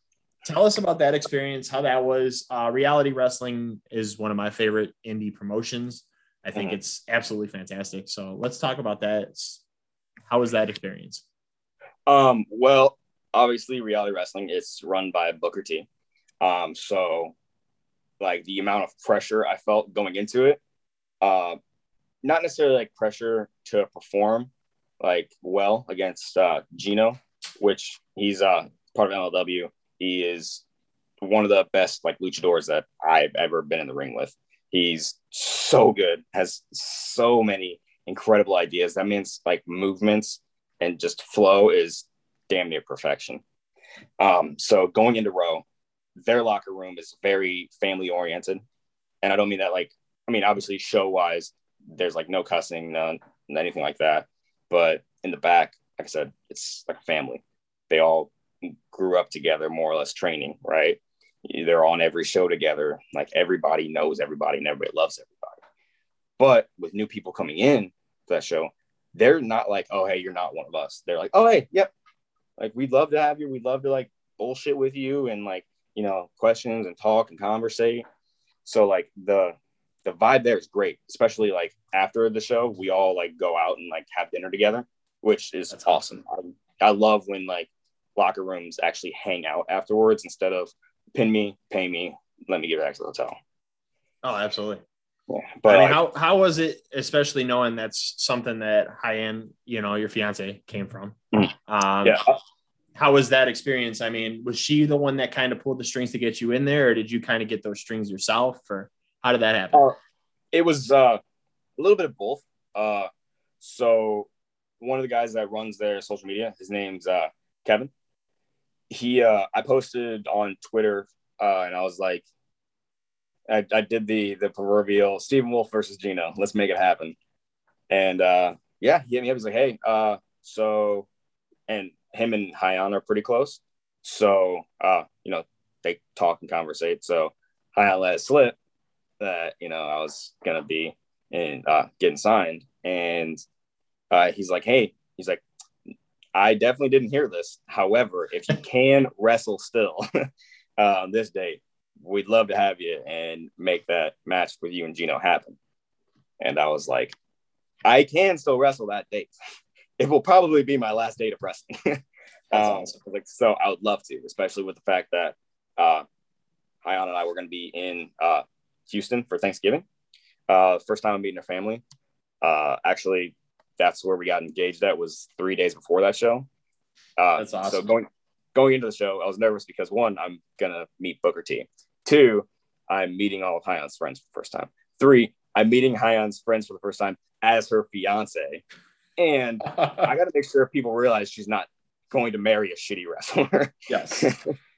Speaker 2: Tell us about that experience, how that was. Uh, reality wrestling is one of my favorite indie promotions. I think mm-hmm. it's absolutely fantastic. So let's talk about that. How was that experience?
Speaker 1: Um, well, obviously, reality wrestling is run by Booker T. Um, so, like the amount of pressure I felt going into it, uh, not necessarily like pressure to perform like well against uh, Gino, which he's uh, part of MLW. He is one of the best like luchadors that I've ever been in the ring with. He's so good, has so many incredible ideas. That means like movements and just flow is damn near perfection. Um, so going into ROW, their locker room is very family oriented. And I don't mean that like, I mean, obviously show wise, there's like no cussing, none, anything like that. But in the back, like I said, it's like a family. They all grew up together, more or less training, right? They're on every show together. Like everybody knows everybody and everybody loves everybody. But with new people coming in to that show, they're not like, oh, hey, you're not one of us. They're like, oh, hey, yep. Like, we'd love to have you. We'd love to like bullshit with you and like, you know, questions and talk and conversate. So, like, the, the vibe there is great, especially like after the show, we all like go out and like have dinner together, which is That's awesome. I, I love when like locker rooms actually hang out afterwards instead of pin me, pay me, let me get back to the hotel.
Speaker 2: Oh, absolutely. Yeah, but I mean, how how was it, especially knowing that's something that Hyan, you know, your fiance came from? Mm. Um, yeah. How was that experience? I mean, was she the one that kind of pulled the strings to get you in there, or did you kind of get those strings yourself, or how did that happen? Uh,
Speaker 1: it was uh, a little bit of both. Uh, so one of the guys that runs their social media, his name's uh, Kevin. He, uh, I posted on Twitter, uh, and I was like, I, I did the the proverbial Stephen Wolf versus Gino. Let's make it happen. And uh, yeah, he hit me up. He's like, hey, uh, so, and him and Hyan are pretty close. So, uh, you know, they talk and conversate. So Hyan let it slip that you know I was gonna be in uh, getting signed, and uh, he's like, "Hey," he's like, "I definitely didn't hear this. However, if you can [LAUGHS] wrestle still [LAUGHS] uh, on this date, we'd love to have you and make that match with you and Gino happen." And I was like, "I can still wrestle that date. [LAUGHS] It will probably be my last date of wrestling." um, awesome. Like, so I would love to, especially with the fact that uh, Hyan and I were going to be in uh, Houston for Thanksgiving. Uh, first time I'm meeting her family. Uh, actually, that's where we got engaged. That was three days before that show. Uh, that's awesome. So going going into the show, I was nervous because one, I'm gonna meet Booker T. Two, I'm meeting all of Hyan's friends for the first time. Three, I'm meeting Hyan's friends for the first time as her fiance. And I got to make sure people realize she's not going to marry a shitty wrestler.
Speaker 2: Yes. [LAUGHS]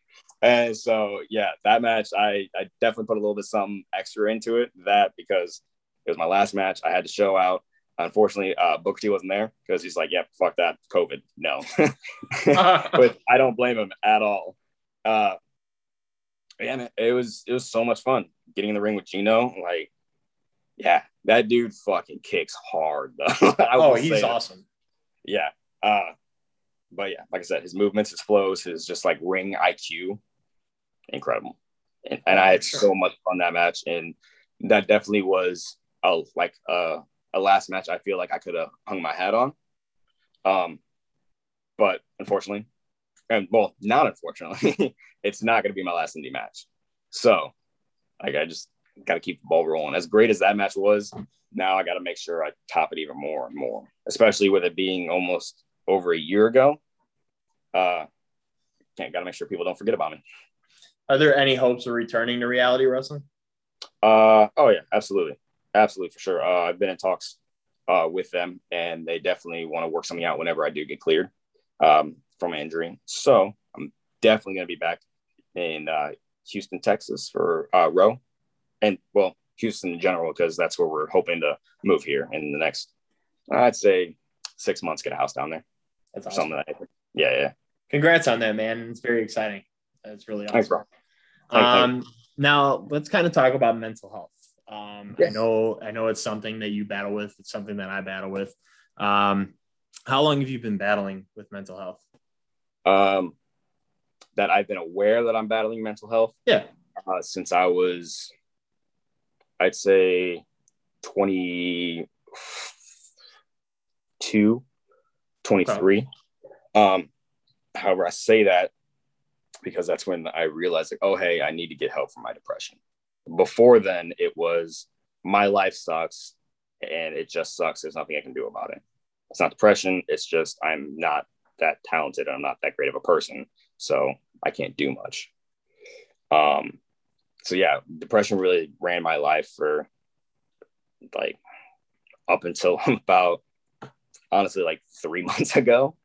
Speaker 1: And so, yeah, that match, I, I definitely put a little bit something extra into it. That because it was my last match, I had to show out. Unfortunately, uh, Booker T wasn't there because he's like, "Yep, yeah, fuck that, COVID, no." [LAUGHS] [LAUGHS] but I don't blame him at all. Uh, yeah, man, it was it was so much fun getting in the ring with Gino. Like, yeah, that dude fucking kicks hard though. [LAUGHS]
Speaker 2: oh, he's awesome.
Speaker 1: Yeah. Uh, but yeah, like I said, his movements, his flows, his just like ring IQ incredible. And, and I had sure. so much fun that match. And that definitely was a like a, a last match I feel like I could have hung my hat on. Um, but unfortunately, and well, not unfortunately, [LAUGHS] it's not going to be my last indie match. So, like, I just got to keep the ball rolling. As great as that match was, now I got to make sure I top it even more and more, especially with it being almost over a year ago. Uh, can't got to make sure people don't forget about me.
Speaker 2: Are there any hopes of returning to reality wrestling?
Speaker 1: Uh, oh yeah, absolutely, absolutely for sure. Uh, I've been in talks uh, with them, and they definitely want to work something out whenever I do get cleared um, from injury. So I'm definitely going to be back in uh, Houston, Texas for uh, ROW, and well, Houston in general because that's where we're hoping to move here in the next, I'd say, six months, get a house down there.
Speaker 2: That's awesome.
Speaker 1: Something that. Yeah, yeah.
Speaker 2: Congrats on that, man. It's very exciting. That's really awesome.
Speaker 1: Thanks, bro.
Speaker 2: Um, now let's kind of talk about mental health. Um, yes. I know, I know it's something that you battle with. It's something that I battle with. Um, how long have you been battling with mental health?
Speaker 1: Um, that I've been aware that I'm battling mental health.
Speaker 2: Yeah.
Speaker 1: Uh, since I was, I'd say, 22, 23. Okay. Um, however, I say that because that's when I realized, like, oh, hey, I need to get help for my depression. Before then, it was my life sucks and it just sucks. There's nothing I can do about it. It's not depression. It's just I'm not that talented. I'm not that great of a person. So I can't do much. Um, so yeah, depression really ran my life for like up until [LAUGHS] about honestly like three [LAUGHS] months ago.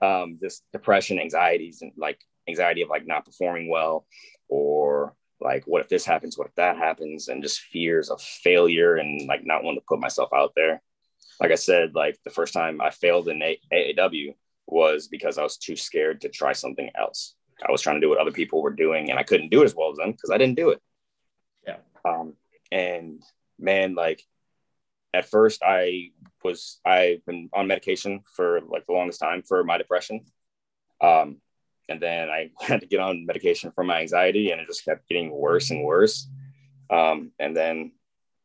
Speaker 1: Um, just depression, anxieties, and like anxiety of like not performing well, or like what if this happens, what if that happens, and just fears of failure and like not wanting to put myself out there. Like I said, like the first time I failed in AAW was because I was too scared to try something else. I was trying to do what other people were doing, and I couldn't do it as well as them because I didn't do it.
Speaker 2: Yeah.
Speaker 1: Um, and man, like at first, I was I've been on medication for like the longest time for my depression. Um, and then I [LAUGHS] had to get on medication for my anxiety, and it just kept getting worse and worse. Um, and then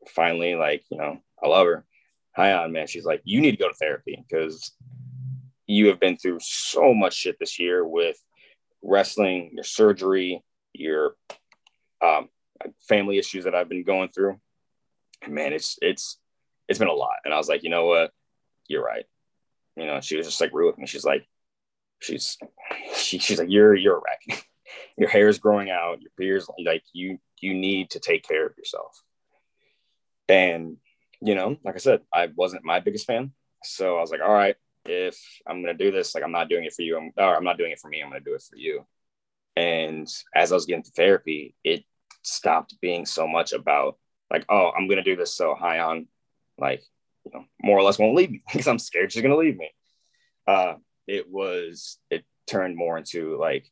Speaker 1: finally, like you know, I love her. Hyan man, she's like, you need to go to therapy because you have been through so much shit this year with wrestling, your surgery, your um, family issues that I've been going through. And man, it's it's it's been a lot. And I was like, you know what, you're right. You know, she was just like real with me. She's like, she's she, she's like, you're you're a wreck. [LAUGHS] your hair is growing out. Your beard's like you you need to take care of yourself. And you know, like I said, I wasn't my biggest fan. So I was like, all right, if I'm gonna do this, like I'm not doing it for you, I'm or I'm not doing it for me, I'm gonna do it for you. And as I was getting to therapy, it stopped being so much about like, oh, I'm gonna do this so Hyan, like, you know, more or less won't leave me [LAUGHS] because I'm scared she's gonna leave me. Uh, it was it turned more into like,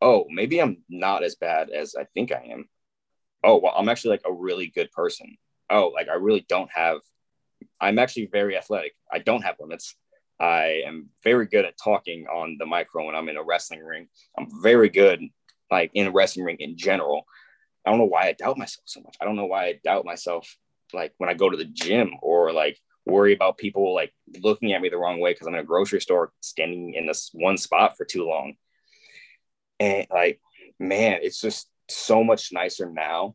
Speaker 1: oh, maybe I'm not as bad as I think I am. Oh, well, I'm actually like a really good person. Oh, like I really don't have. I'm actually very athletic. I don't have limits. I am very good at talking on the micro when I'm in a wrestling ring. I'm very good, like in a wrestling ring in general. I don't know why I doubt myself so much. I don't know why I doubt myself, like when I go to the gym or like worry about people like looking at me the wrong way because I'm in a grocery store standing in this one spot for too long. And like, man, it's just so much nicer now.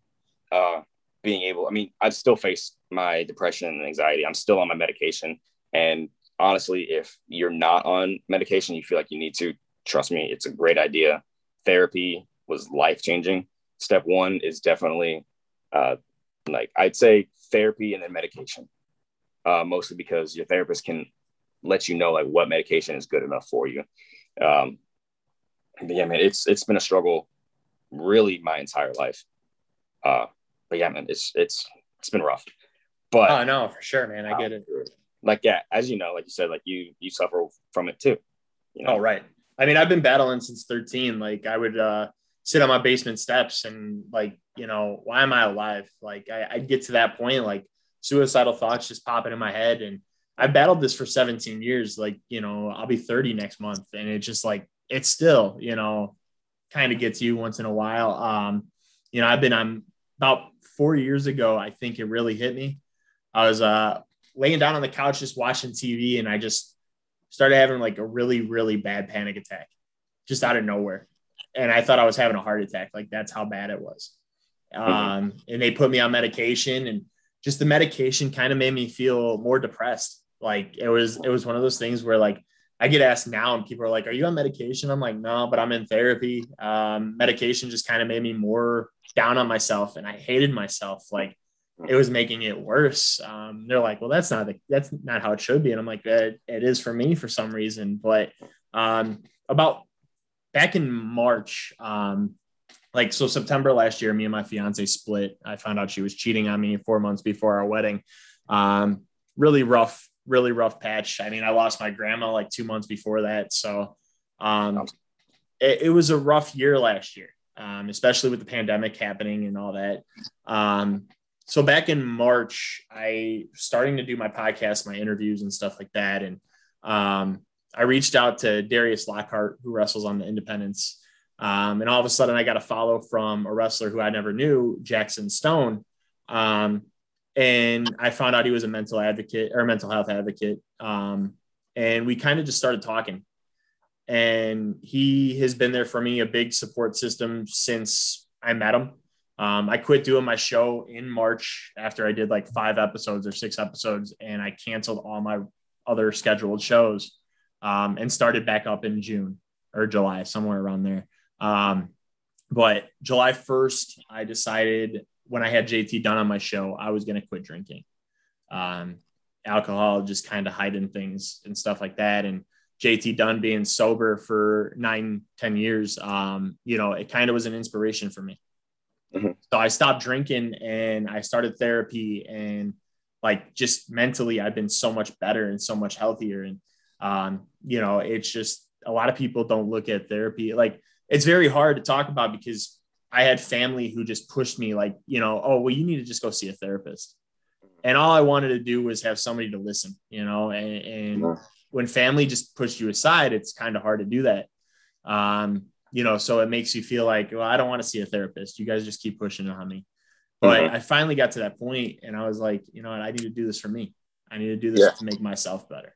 Speaker 1: Uh, being able, I mean, I've still faced my depression and anxiety. I'm still on my medication. And honestly, if you're not on medication, you feel like you need to, trust me, it's a great idea. Therapy was life changing. Step one is definitely uh, like I'd say therapy and then medication, uh, mostly because your therapist can let you know like what medication is good enough for you. Um, but yeah, man, it's it's been a struggle really my entire life. Uh, but yeah, man, it's it's it's been rough. But
Speaker 2: oh no, for sure, man, I get it
Speaker 1: like yeah, as you know, like you said, like you you suffer from it too.
Speaker 2: You know? Oh right. I mean, I've been battling since 13. Like I would uh sit on my basement steps and like, you know, why am I alive? Like I, I'd get to that point, like suicidal thoughts just popping in my head. And I battled this for 17 years. Like, you know, I'll be 30 next month. And it's just like it's still, you know, kind of gets you once in a while. Um, you know, I've been on about four years ago, I think it really hit me. I was uh laying down on the couch just watching TV and I just started having like a really, really bad panic attack just out of nowhere. And I thought I was having a heart attack. Like that's how bad it was. Mm-hmm. Um, and they put me on medication and just the medication kind of made me feel more depressed. Like it was, it was one of those things where like I get asked now and people are like, are you on medication? I'm like, no, but I'm in therapy. Um, medication just kind of made me more down on myself and I hated myself. Like it was making it worse. Um, they're like, well, that's not the, that's not how it should be. And I'm like, it, it is for me for some reason. But um, about back in March, um, like so September last year, me and my fiance split. I found out she was cheating on me four months before our wedding. Um, really rough, really rough patch. I mean, I lost my grandma like two months before that. So um, it, it was a rough year last year, um, especially with the pandemic happening and all that. Um, so back in March, I starting to do my podcast, my interviews and stuff like that. And um, I reached out to Darius Lockhart, who wrestles on the independents. Um, and all of a sudden I got a follow from a wrestler who I never knew, Jackson Stone. Um, and I found out he was a mental advocate or mental health advocate. Um, and we kind of just started talking. And he has been there for me, a big support system since I met him. Um, I quit doing my show in March after I did like five episodes or six episodes, and I canceled all my other scheduled shows um, and started back up in June or July, somewhere around there. Um, but July 1st, I decided when I had JT Dunn on my show, I was going to quit drinking. Um, alcohol, just kind of hiding things and stuff like that. And JT Dunn being sober for nine, ten years, um, you know, it kind of was an inspiration for me. Mm-hmm. So I stopped drinking and I started therapy and like just mentally, I've been so much better and so much healthier. And, um, you know, it's just a lot of people don't look at therapy. Like it's very hard to talk about because I had family who just pushed me like, you know, oh, well, you need to just go see a therapist. And all I wanted to do was have somebody to listen, you know, and, and when family just pushed you aside, it's kind of hard to do that. Um, you know, so it makes you feel like, well, I don't want to see a therapist. You guys just keep pushing on me. But mm-hmm. I finally got to that point and I was like, you know what, I need to do this for me. I need to do this yeah. to make myself better.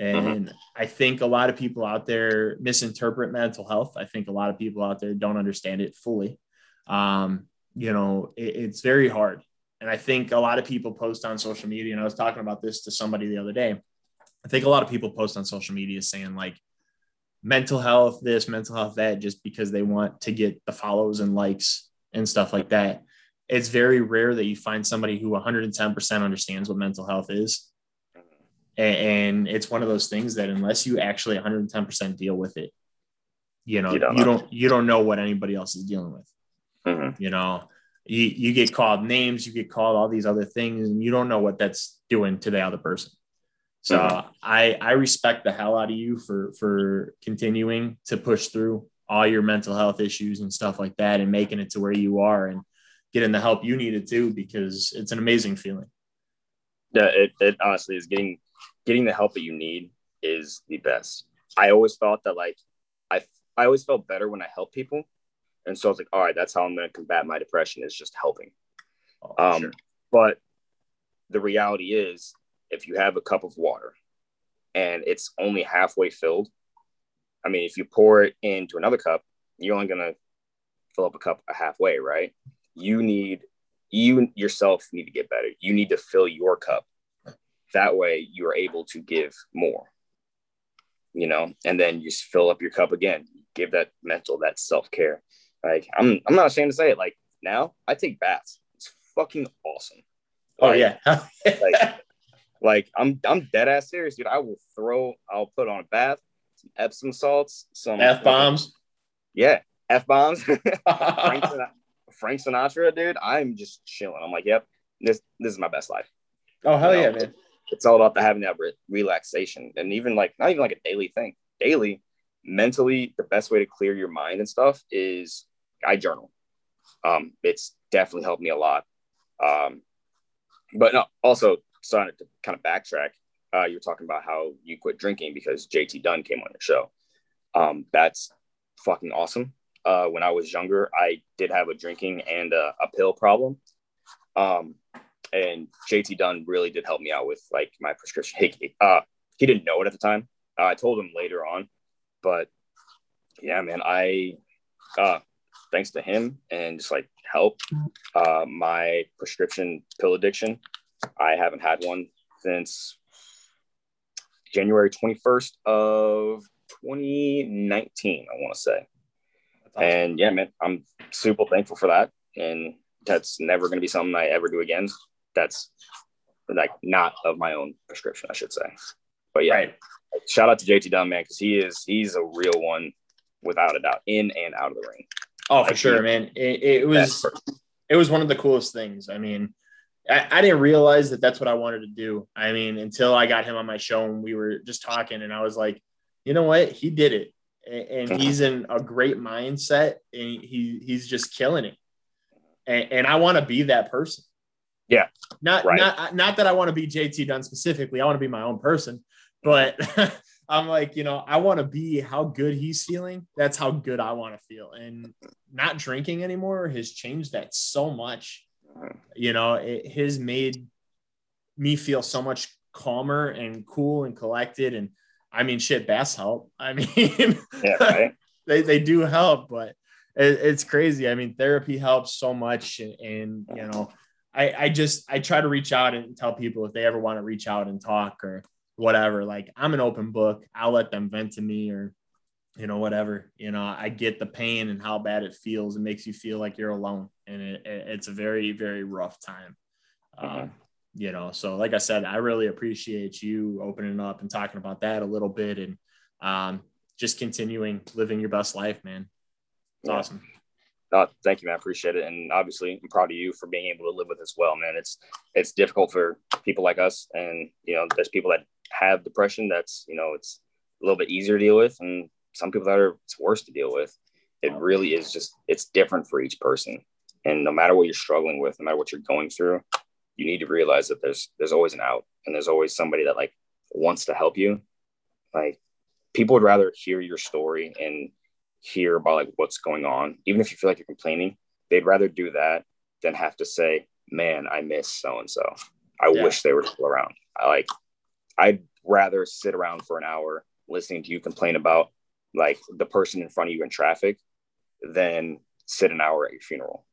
Speaker 2: Mm-hmm. And mm-hmm. I think a lot of people out there misinterpret mental health. I think a lot of people out there don't understand it fully um, you know, it, it's very hard. And I think a lot of people post on social media, and I was talking about this to somebody the other day. I think a lot of people post on social media saying like mental health, this, mental health, that, just because they want to get the follows and likes and stuff like that. It's very rare that you find somebody who 110% understands what mental health is. And it's one of those things that unless you actually 110% deal with it, you know, you don't, you don't, you don't know what anybody else is dealing with. Mm-hmm. You know, you, you get called names, you get called all these other things, and you don't know what that's doing to the other person. So mm-hmm. I I respect the hell out of you for for continuing to push through all your mental health issues and stuff like that and making it to where you are and getting the help you needed too because it's an amazing feeling.
Speaker 1: Yeah, it, it honestly is getting getting the help that you need is the best. I always thought that like I I always felt better when I help people and so I was like, all right, that's how I'm going to combat my depression is just helping. Oh, um, sure. But the reality is, if you have a cup of water and it's only halfway filled, I mean, if you pour it into another cup, you're only going to fill up a cup a halfway, right? You need, you yourself need to get better. You need to fill your cup. That way you are able to give more, you know, and then you just fill up your cup again. Give that mental, that self care. Like I'm I'm not ashamed to say it. Like now I take baths. It's fucking awesome.
Speaker 2: Oh like, yeah. [LAUGHS]
Speaker 1: like, like I'm I'm dead ass serious, dude. I will throw. I'll put on a bath, some Epsom salts, some
Speaker 2: f bombs.
Speaker 1: Yeah, f bombs. [LAUGHS] Frank, [LAUGHS] Sinatra, Frank Sinatra, dude. I'm just chilling. I'm like, yep, this this is my best life.
Speaker 2: Oh hell you know, yeah, man!
Speaker 1: It's all about the, having that re- relaxation, and even like not even like a daily thing. Daily, mentally, the best way to clear your mind and stuff is I journal. Um, it's definitely helped me a lot. Um, but no, also starting to kind of backtrack. Uh, you're talking about how you quit drinking because JT Dunn came on your show. Um, that's fucking awesome. Uh, when I was younger, I did have a drinking and a, a pill problem. Um, and JT Dunn really did help me out with like my prescription. He, uh, he didn't know it at the time. Uh, I told him later on, but yeah, man, I, uh, thanks to him and just like help uh, my prescription pill addiction. I haven't had one since January 21st of 2019, I want to say. Awesome. And yeah, man, I'm super thankful for that. And that's never going to be something I ever do again. That's like not of my own prescription, I should say. But yeah, right. shout out to JT Dunn, man, because he is he's a real one without a doubt, in and out of the ring.
Speaker 2: Oh, for sure, man. It, it was it was one of the coolest things. I mean, I, I, didn't realize that that's what I wanted to do. I mean, until I got him on my show and we were just talking, and I was like, you know what? He did it, and, and he's in a great mindset, and he he's just killing it. And, and I want to be that person.
Speaker 1: Yeah.
Speaker 2: Not right. not not that I want to be JT Dunn specifically. I want to be my own person, but [LAUGHS] I'm like, you know, I want to be how good he's feeling. That's how good I want to feel. And not drinking anymore has changed that so much. You know, it has made me feel so much calmer and cool and collected. And I mean, shit, bass help. [LAUGHS] I mean, yeah, right? [LAUGHS] they, they do help, but it, it's crazy. I mean, therapy helps so much. And, and you know, I, I just, I try to reach out and tell people if they ever want to reach out and talk or whatever, like I'm an open book. I'll let them vent to me or you know, whatever, you know, I get the pain and how bad it feels. It makes you feel like you're alone. And it, it, it's a very, very rough time. Mm-hmm. Um, you know, so like I said, I really appreciate you opening up and talking about that a little bit and um, just continuing living your best life, man. It's yeah. awesome.
Speaker 1: Thank you, man. I appreciate it. And obviously I'm proud of you for being able to live with as well, man. It's, it's difficult for people like us. And, you know, there's people that have depression that's, you know, it's a little bit easier to deal with. And some people that are it's worse to deal with. It really is just it's different for each person. And no matter what you're struggling with, no matter what you're going through, you need to realize that there's there's always an out and there's always somebody that like wants to help you. Like people would rather hear your story and hear about like what's going on, even if you feel like you're complaining, they'd rather do that than have to say, Man, I miss so and so. I yeah. wish they were still around. I like I'd rather sit around for an hour listening to you complain about like the person in front of you in traffic than sit an hour at your funeral.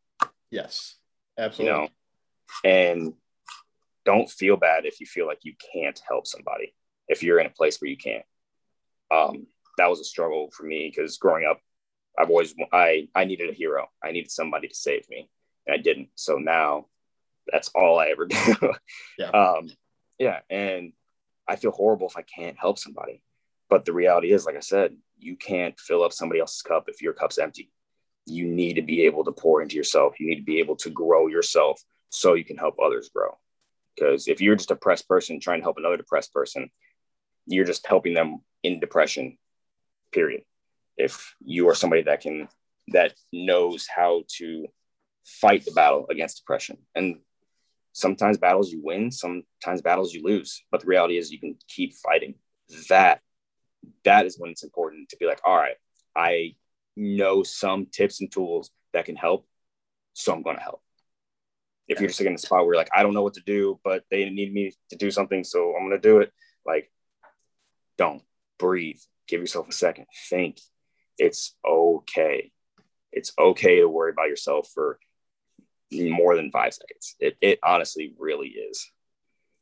Speaker 2: Yes, absolutely. You know,
Speaker 1: and don't feel bad if you feel like you can't help somebody if you're in a place where you can't. Um, that was a struggle for me because growing up, I've always I I needed a hero. I needed somebody to save me, and I didn't. So now, that's all I ever [LAUGHS] do. yeah. Um, yeah, and I feel horrible if I can't help somebody. But the reality is, like I said, you can't fill up somebody else's cup if your cup's empty. You need to be able to pour into yourself. You need to be able to grow yourself so you can help others grow. Because if you're just a depressed person trying to help another depressed person, you're just helping them in depression, period. If you are somebody that can, that knows how to fight the battle against depression. And sometimes battles you win, sometimes battles you lose. But the reality is you can keep fighting. That that is when it's important to be like, all right, I know some tips and tools that can help, so I'm going to help. If you're just in a spot where like, I don't know what to do, but they need me to do something, so I'm going to do it. Like, don't breathe. Give yourself a second. Think. It's okay. It's okay to worry about yourself for more than five seconds. It, it honestly really is.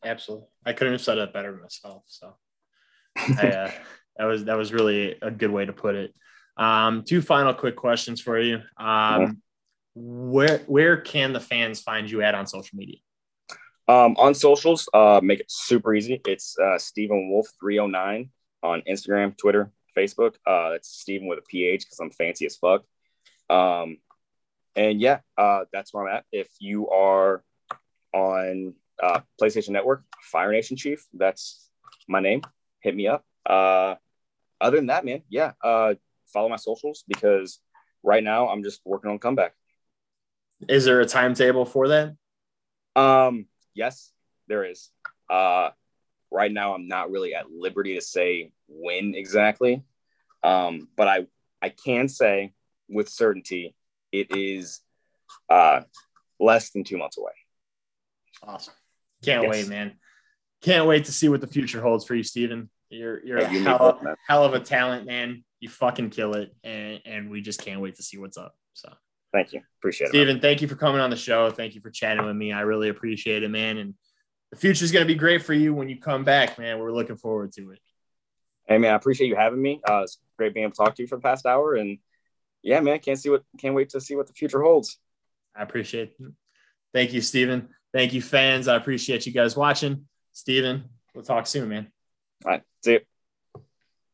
Speaker 2: Absolutely. I couldn't have said it better myself. So [LAUGHS] I, uh, that was that was really a good way to put it. Um, two final quick questions for you. Um, where where can the fans find you at on social media?
Speaker 1: Um, on socials, uh, make it super easy. It's uh, Stephen Wolf three hundred oh nine on Instagram, Twitter, Facebook. Uh, it's Stephen with a PH because I'm fancy as fuck. Um, and yeah, uh, that's where I'm at. If you are on uh, PlayStation Network, Fire Nation Chief, that's my name. Hit me up. Uh, other than that, man, yeah, uh, follow my socials because right now I'm just working on comeback.
Speaker 2: Is there a timetable for that?
Speaker 1: Um, yes, there is. Uh, right now I'm not really at liberty to say when exactly, um, but I I can say with certainty it is uh, less than two months away.
Speaker 2: Awesome! Can't yes. wait, man. Can't wait to see what the future holds for you, Stephen. You're you're a hell, of, hell of a talent, man. You fucking kill it, and and we just can't wait to see what's up. So
Speaker 1: thank you, appreciate
Speaker 2: Stephen, it. Stephen, thank you for coming on the show. Thank you for chatting with me. I really appreciate it, man. And the future is gonna be great for you when you come back, man. We're looking forward to it.
Speaker 1: Hey man, I appreciate you having me. Uh, it's great being able to talk to you for the past hour, and yeah, man, can't see what can't wait to see what the future holds.
Speaker 2: I appreciate it. Thank you, Stephen. Thank you, fans. I appreciate you guys watching. Stephen, we'll talk soon, man.
Speaker 1: All right. See you.